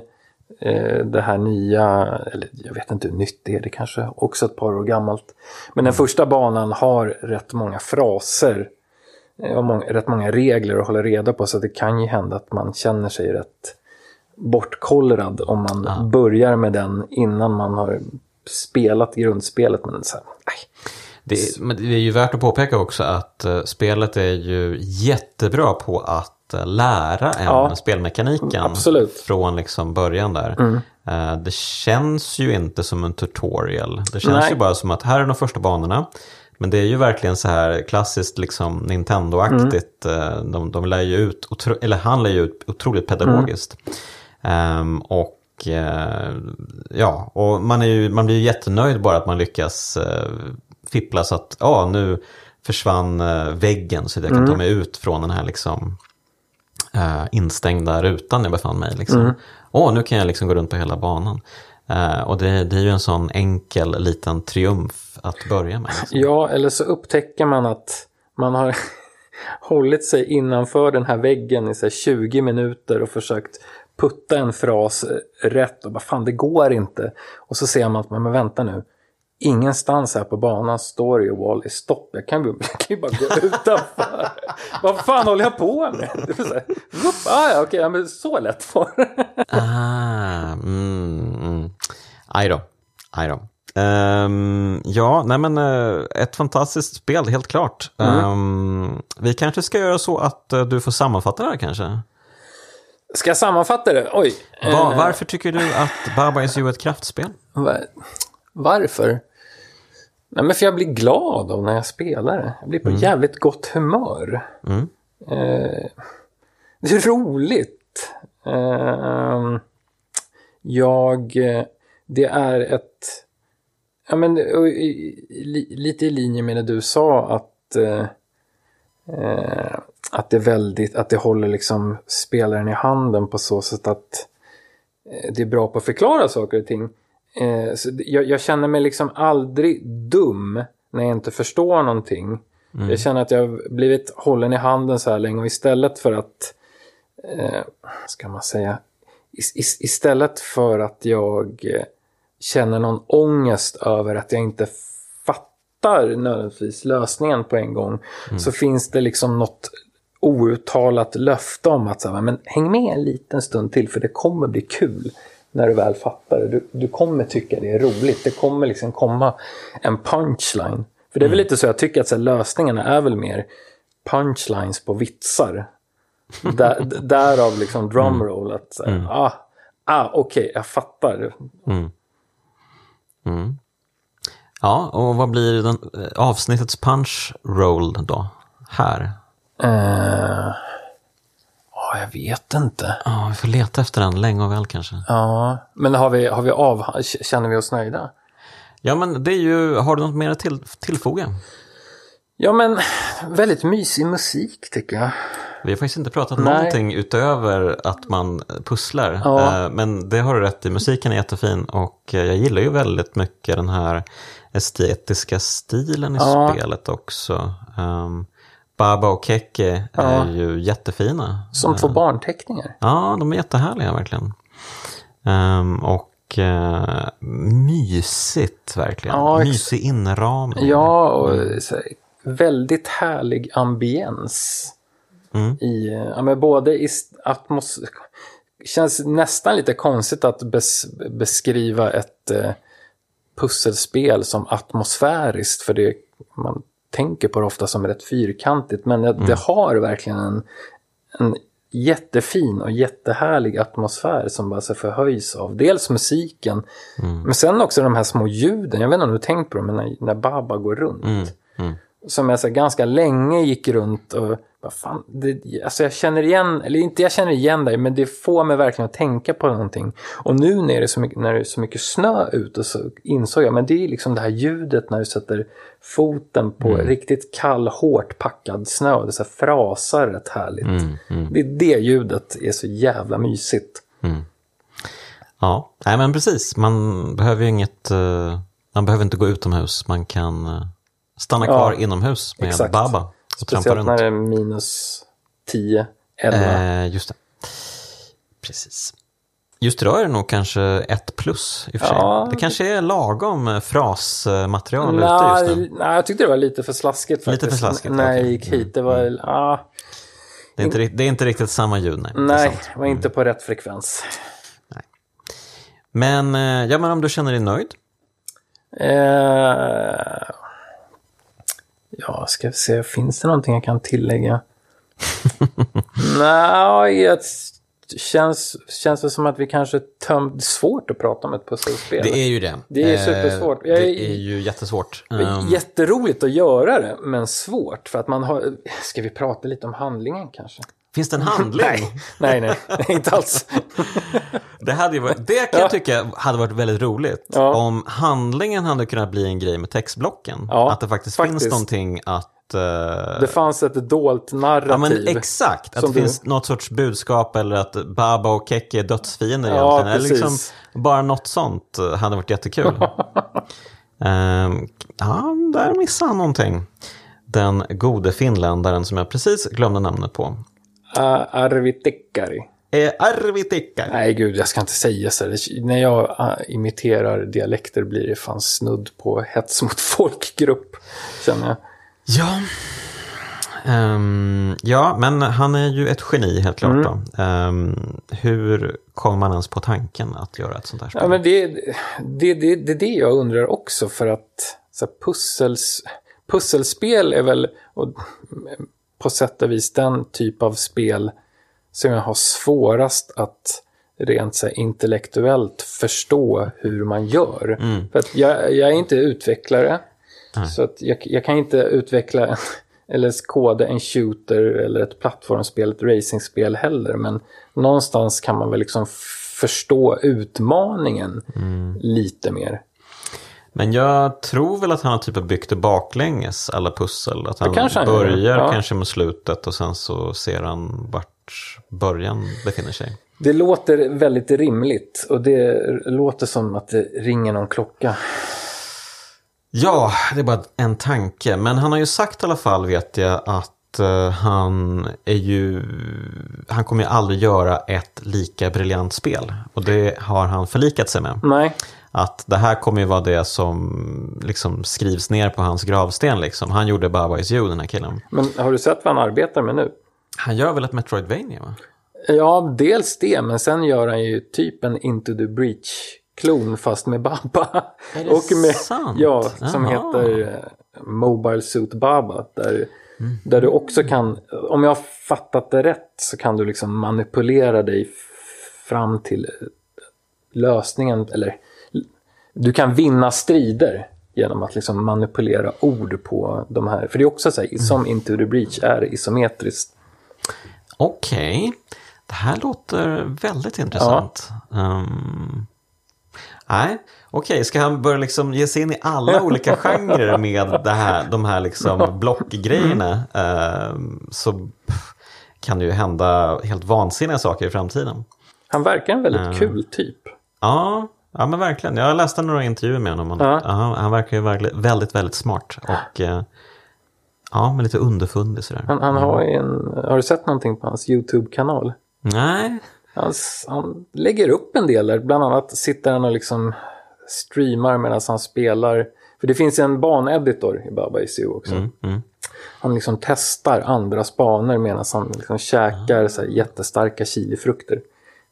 det här nya, eller jag vet inte hur nytt det är, det kanske också ett par år gammalt. Men den första banan har rätt många fraser eh, och många, rätt många regler att hålla reda på så det kan ju hända att man känner sig rätt bortkollrad om man
Ja.
börjar med den innan man har spelat grundspelet. Men så här.
Det, men det är ju värt att påpeka också att eh, spelet är ju jättebra på att eh, lära en
Ja.
spelmekaniken
Absolut.
från liksom början där.
Mm.
Eh, det känns ju inte som en tutorial. Det känns
Nej.
ju bara som att här är de första banorna. Men det är ju verkligen så här klassiskt liksom Nintendo-aktigt.
Mm.
Eh, De, de lär ju ut, eller han lär ju ut otroligt pedagogiskt. Ehm, och eh, ja, och man, är ju, man blir ju jättenöjd bara att man lyckas fippla så att ja, nu försvann väggen så att jag kan
Mm.
ta mig ut från den här liksom eh, instängda rutan jag befann mig. Liksom.
Mm.
Åh, nu kan jag liksom gå runt på hela banan. Eh, och det, det är ju en sån enkel liten triumf att börja med. Liksom.
Ja, eller så upptäcker man att man har hållit sig innanför den här väggen i så här 20 minuter och försökt putta en fras rätt och bara fan det går inte. Och så ser man att men vänta nu. Ingenstans här på banan står ju wall is stopp. Jag kan, jag kan ju bara gå utanför. Vad fan håller jag på med? Det är så här, upp, ah, ja, okej, ja, men så lätt var det.
Ah, mm, mm. Aj då. Aj då. Ehm, ja, nej men eh, ett fantastiskt spel, helt klart. Ehm, vi kanske ska göra så att eh, du får sammanfatta det här kanske.
Ska jag sammanfatta det? Oj.
Va,
Eh,
varför tycker du att Baba is you ett kraftspel?
Va- Varför? Nej, men för jag blir glad av när jag spelar det. Jag blir på jävligt gott humör.
Mm.
Eh, det är roligt. Eh, jag... Det är ett... Ja, men, och i- i- lite i linje med det du sa att... Eh, att det är väldigt... Att det håller liksom spelaren i handen på så sätt att eh, det är bra på att förklara saker och ting. Eh, så jag, jag känner mig liksom aldrig dum när jag inte förstår någonting. Jag känner att jag har blivit hållen i handen så här länge och istället för att, eh, ska man säga, is, is, istället för att jag eh, känner någon ångest över att jag inte fattar nödvändigtvis lösningen på en gång, så finns det liksom något outtalat löfte om att så här, men häng med en liten stund till för det kommer bli kul när du väl fattar det. Du, du kommer tycka det är roligt. Det kommer liksom komma en punchline. För det är väl lite så jag tycker att så här, lösningarna är väl mer punchlines på vitsar. Där, därav liksom drumroll. Att, så här, ah, ah okej, jag fattar.
Mm. Mm. Ja, och vad blir den, eh, avsnittets punch roll då? Här?
Eh, ja, jag vet inte.
Ja, vi får leta efter den länge och väl kanske.
Ja, men har vi, har vi av, känner vi oss nöjda?
Ja, men det är ju, har du något mer att till, tillfoga?
Ja, men väldigt mysig musik tycker jag.
Vi har faktiskt inte pratat
Nej.
någonting utöver att man pusslar.
Ja.
Eh, Men det har du rätt i, musiken är jättefin och eh, jag gillar ju väldigt mycket den här estetiska stilen i
Ja.
spelet också. Um, Baba och Keke
Ja.
är ju jättefina.
Som två barnteckningar.
Ja, de är jättehärliga verkligen. Ehm, och uh, mysigt verkligen.
Ja,
Mysig inramning.
Ja, och så, här, väldigt härlig ambiens.
Mm.
I, eh, ja, men både i atmos... känns nästan lite konstigt att bes, beskriva ett eh, pusselspel som atmosfäriskt. För det, man tänker på det ofta som rätt fyrkantigt. Men det, det har verkligen en, en jättefin och jättehärlig atmosfär som bara så förhöjs av dels musiken. Men sen också de här små ljuden. Jag vet inte om du tänkt på dem, men när, när Baba går runt.
Mm. Mm.
Som jag så ganska länge gick runt och vad fan, det, alltså jag känner igen, eller inte jag känner igen dig, men det får mig verkligen att tänka på någonting. Och nu när det är så mycket, när det är så mycket snö ute så insåg jag, men det är liksom det här ljudet när du sätter foten på riktigt kall, hårt packad snö. Det så här frasar rätt härligt.
Mm. Mm.
Det, det ljudet är så jävla mysigt.
Ja, nej men precis. Man behöver ju inget, eh, man behöver inte gå utomhus. Man kan eh, stanna kvar
Ja,
inomhus med
exakt.
Baba och trampa
Speciellt när
runt.
det är minus 10, 11.
Eh, just det. Precis. Just idag är det nog kanske ett plus i och för sig.
Ja.
Det kanske är lagom frasmaterial ute
Nej,
just nu.
nej, jag tyckte det var lite för slaskigt faktiskt.
Lite för slaskigt,
När jag
okej.
gick hit. Det var, ja,
Det är, inte, det är inte riktigt samma ljud, nej.
nej, det var inte på rätt frekvens.
Men, eh, ja, men om du känner dig nöjd?
Eh, ja, ska vi se, finns det någonting jag kan tillägga? nej, det känns, känns det som att vi kanske tömt... Svårt att prata om ett pusselspel.
Det är ju det.
Det är
Eh,
supersvårt. Jag
Det är ju jättesvårt. Um,
Jätteroligt att göra det, men svårt. För att man har... Ska vi prata lite om handlingen kanske?
Finns det en handling?
Nej, nej, nej inte alls.
Det, hade varit, det kan jag tycka hade varit väldigt roligt.
Ja.
Om handlingen hade kunnat bli en grej med textblocken.
Ja,
att det faktiskt,
faktiskt.
finns någonting att... eh,
Det fanns ett dolt narrativ.
ja men exakt, att det
du-
finns något sorts budskap eller att Baba och Keke är dödsfiender
Ja,
egentligen. Eller
precis.
liksom, bara något sånt hade varit jättekul. Ehm, ja, där missade han någonting. Den gode finländaren som jag precis glömde namnet på.
Arvitekkari.
Är Arvi Tikkari.
Nej, gud, jag ska inte säga så. När jag imiterar dialekter blir det fan snudd på hets mot folkgrupp, känner jag.
Ja. Ehm, ja, men han är ju ett geni helt klart.
Mm.
Då. Ehm, hur kom man ens på tanken att göra ett sånt här spel?
Ja, men det, det, det, det är det jag undrar också, för att så här, pussels, pusselspel är väl och, på sätt och vis den typ av spel som jag har svårast att rent så här, intellektuellt förstå hur man gör. För att jag, jag är inte utvecklare, så att jag, jag kan inte utveckla eller koda en shooter eller ett plattformsspel, ett racingspel heller. Men någonstans kan man väl liksom förstå utmaningen lite mer.
Men jag tror väl att han har typ byggt det baklänges, alla pussel. Att han
kanske han
börjar
ja.
kanske med slutet och sen så ser han vart början befinner sig.
Det låter väldigt rimligt och det låter som att det ringer någon klocka.
Ja, det är bara en tanke. Men han har ju sagt i alla fall, vet jag, att eh, han är ju... Han kommer ju aldrig göra ett lika briljant spel. Och det har han förlikat sig med.
Nej,
Att det här kommer ju vara det som liksom skrivs ner på hans gravsten. Liksom. Han gjorde Baba Is You, den här killen.
men har du sett vad han arbetar med nu?
Han gör väl ett Metroidvania, va?
Ja, dels det, men sen gör han ju typ en Into the Breach-klon fast med Baba.
Är det
och med,
sant?
Ja, som
Jaha.
heter eh, Mobile Suit Baba. Där,
Mm.
där du också kan, om jag har fattat det rätt, så kan du liksom manipulera dig fram till eh, lösningen, eller du kan vinna strider genom att liksom manipulera ord på de här. För det är också så här, som Into the Breach är isometriskt.
Okej, det här låter väldigt intressant. Um, nej, okej, ska han börja liksom ge sig in i alla olika genrer med det här, de här liksom blockgrejerna ehm, så kan det ju hända helt vansinniga saker i framtiden.
Han verkar en väldigt kul typ.
Ja, ja men verkligen. Jag läste några intervjuer med honom.
Ja.
Ja, han verkar ju väldigt, väldigt smart. Och eh, ja, men lite underfundig sådär.
Han, han har ju en, har du sett någonting på hans YouTube-kanal?
Nej,
Han, han lägger upp en del där, bland annat sitter han och liksom streamar medan han spelar. För det finns en baneditor i Baba You också.
mm.
Han liksom testar andras banor medan han liksom käkar så här jättestarka chilifrukter.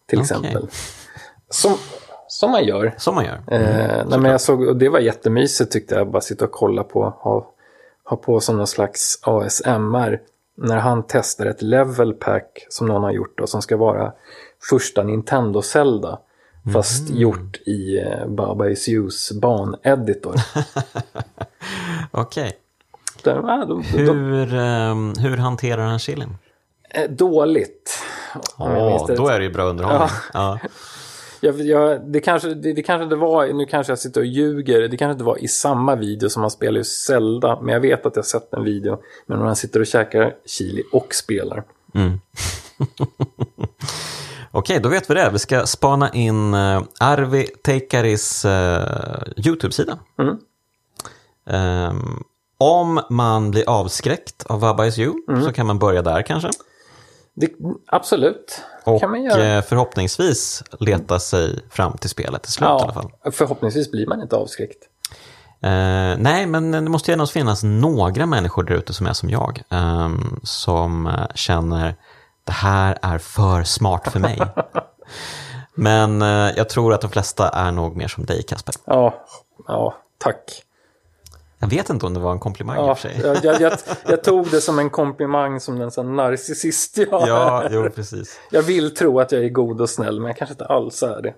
Till
Okej.
exempel. Som, som man gör.
som man gör.
Eh, nej, men jag såg, och det var jättemysigt tyckte jag, bara sitta och kolla på, ha, ha på som någon slags ASMR. När han testar ett level pack som någon har gjort och som ska vara första Nintendo-Zelda. Fast gjort i eh, Baba Is Yous baneditor.
Okej.
Ja, de, de,
Hur, ehm, hur hanterar han chilin?
eh, dåligt. det
då är det ju bra underhållning. Ja.
Jag, jag, det, kanske, det, det kanske inte var, nu kanske jag sitter och ljuger, det kanske inte var i samma video som han spelar ju Zelda, men jag vet att jag sett en video men när han sitter och käkar chili och spelar.
Mm. Okej, då vet vi det. Vi ska spana in uh, Arvi Teikaris eh, YouTube-sida.
Mm.
Ehm, om man blir avskräckt av Vabba Is You
Mm.
så kan man börja där kanske.
Det, absolut,
Och
kan man göra.
eh, förhoppningsvis leta sig fram till spelet till slut i alla fall.
Ja, förhoppningsvis blir man inte avskräckt.
Eh, nej, men det måste ju ändå finnas några människor där ute som är som jag. ehm, som eh, känner det här är för smart för mig. men eh, jag tror att de flesta är nog mer som dig, Kasper.
Ja, ja tack.
Jag vet inte om det var en komplimang i och
Ja,
för sig.
jag, jag, jag, jag tog det som en komplimang som den sån narcissist jag
Ja,
är.
jo, precis.
Jag vill tro att jag är god och snäll, men jag kanske inte alls är det.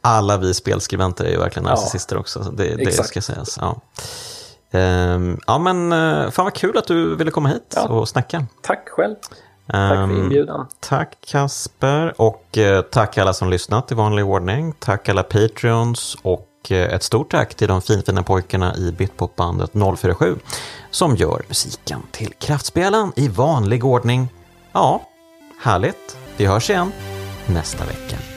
Alla vi spelskribenter är ju verkligen narcissister också. så Det, det ska sägas. Ja. Ehm, ja, men eh, fan vad kul att du ville komma hit
Ja.
och snacka.
Tack själv. Tack för
Ehm,
inbjudan.
Tack Kasper och eh, tack alla som lyssnat i vanlig ordning. Tack alla Patreons och och eh, ett stort tack till de finfina pojkarna i Bitpopbandet 047 som gör musiken till Kraftspelen i vanlig ordning. Ja, härligt. Vi hörs igen nästa vecka.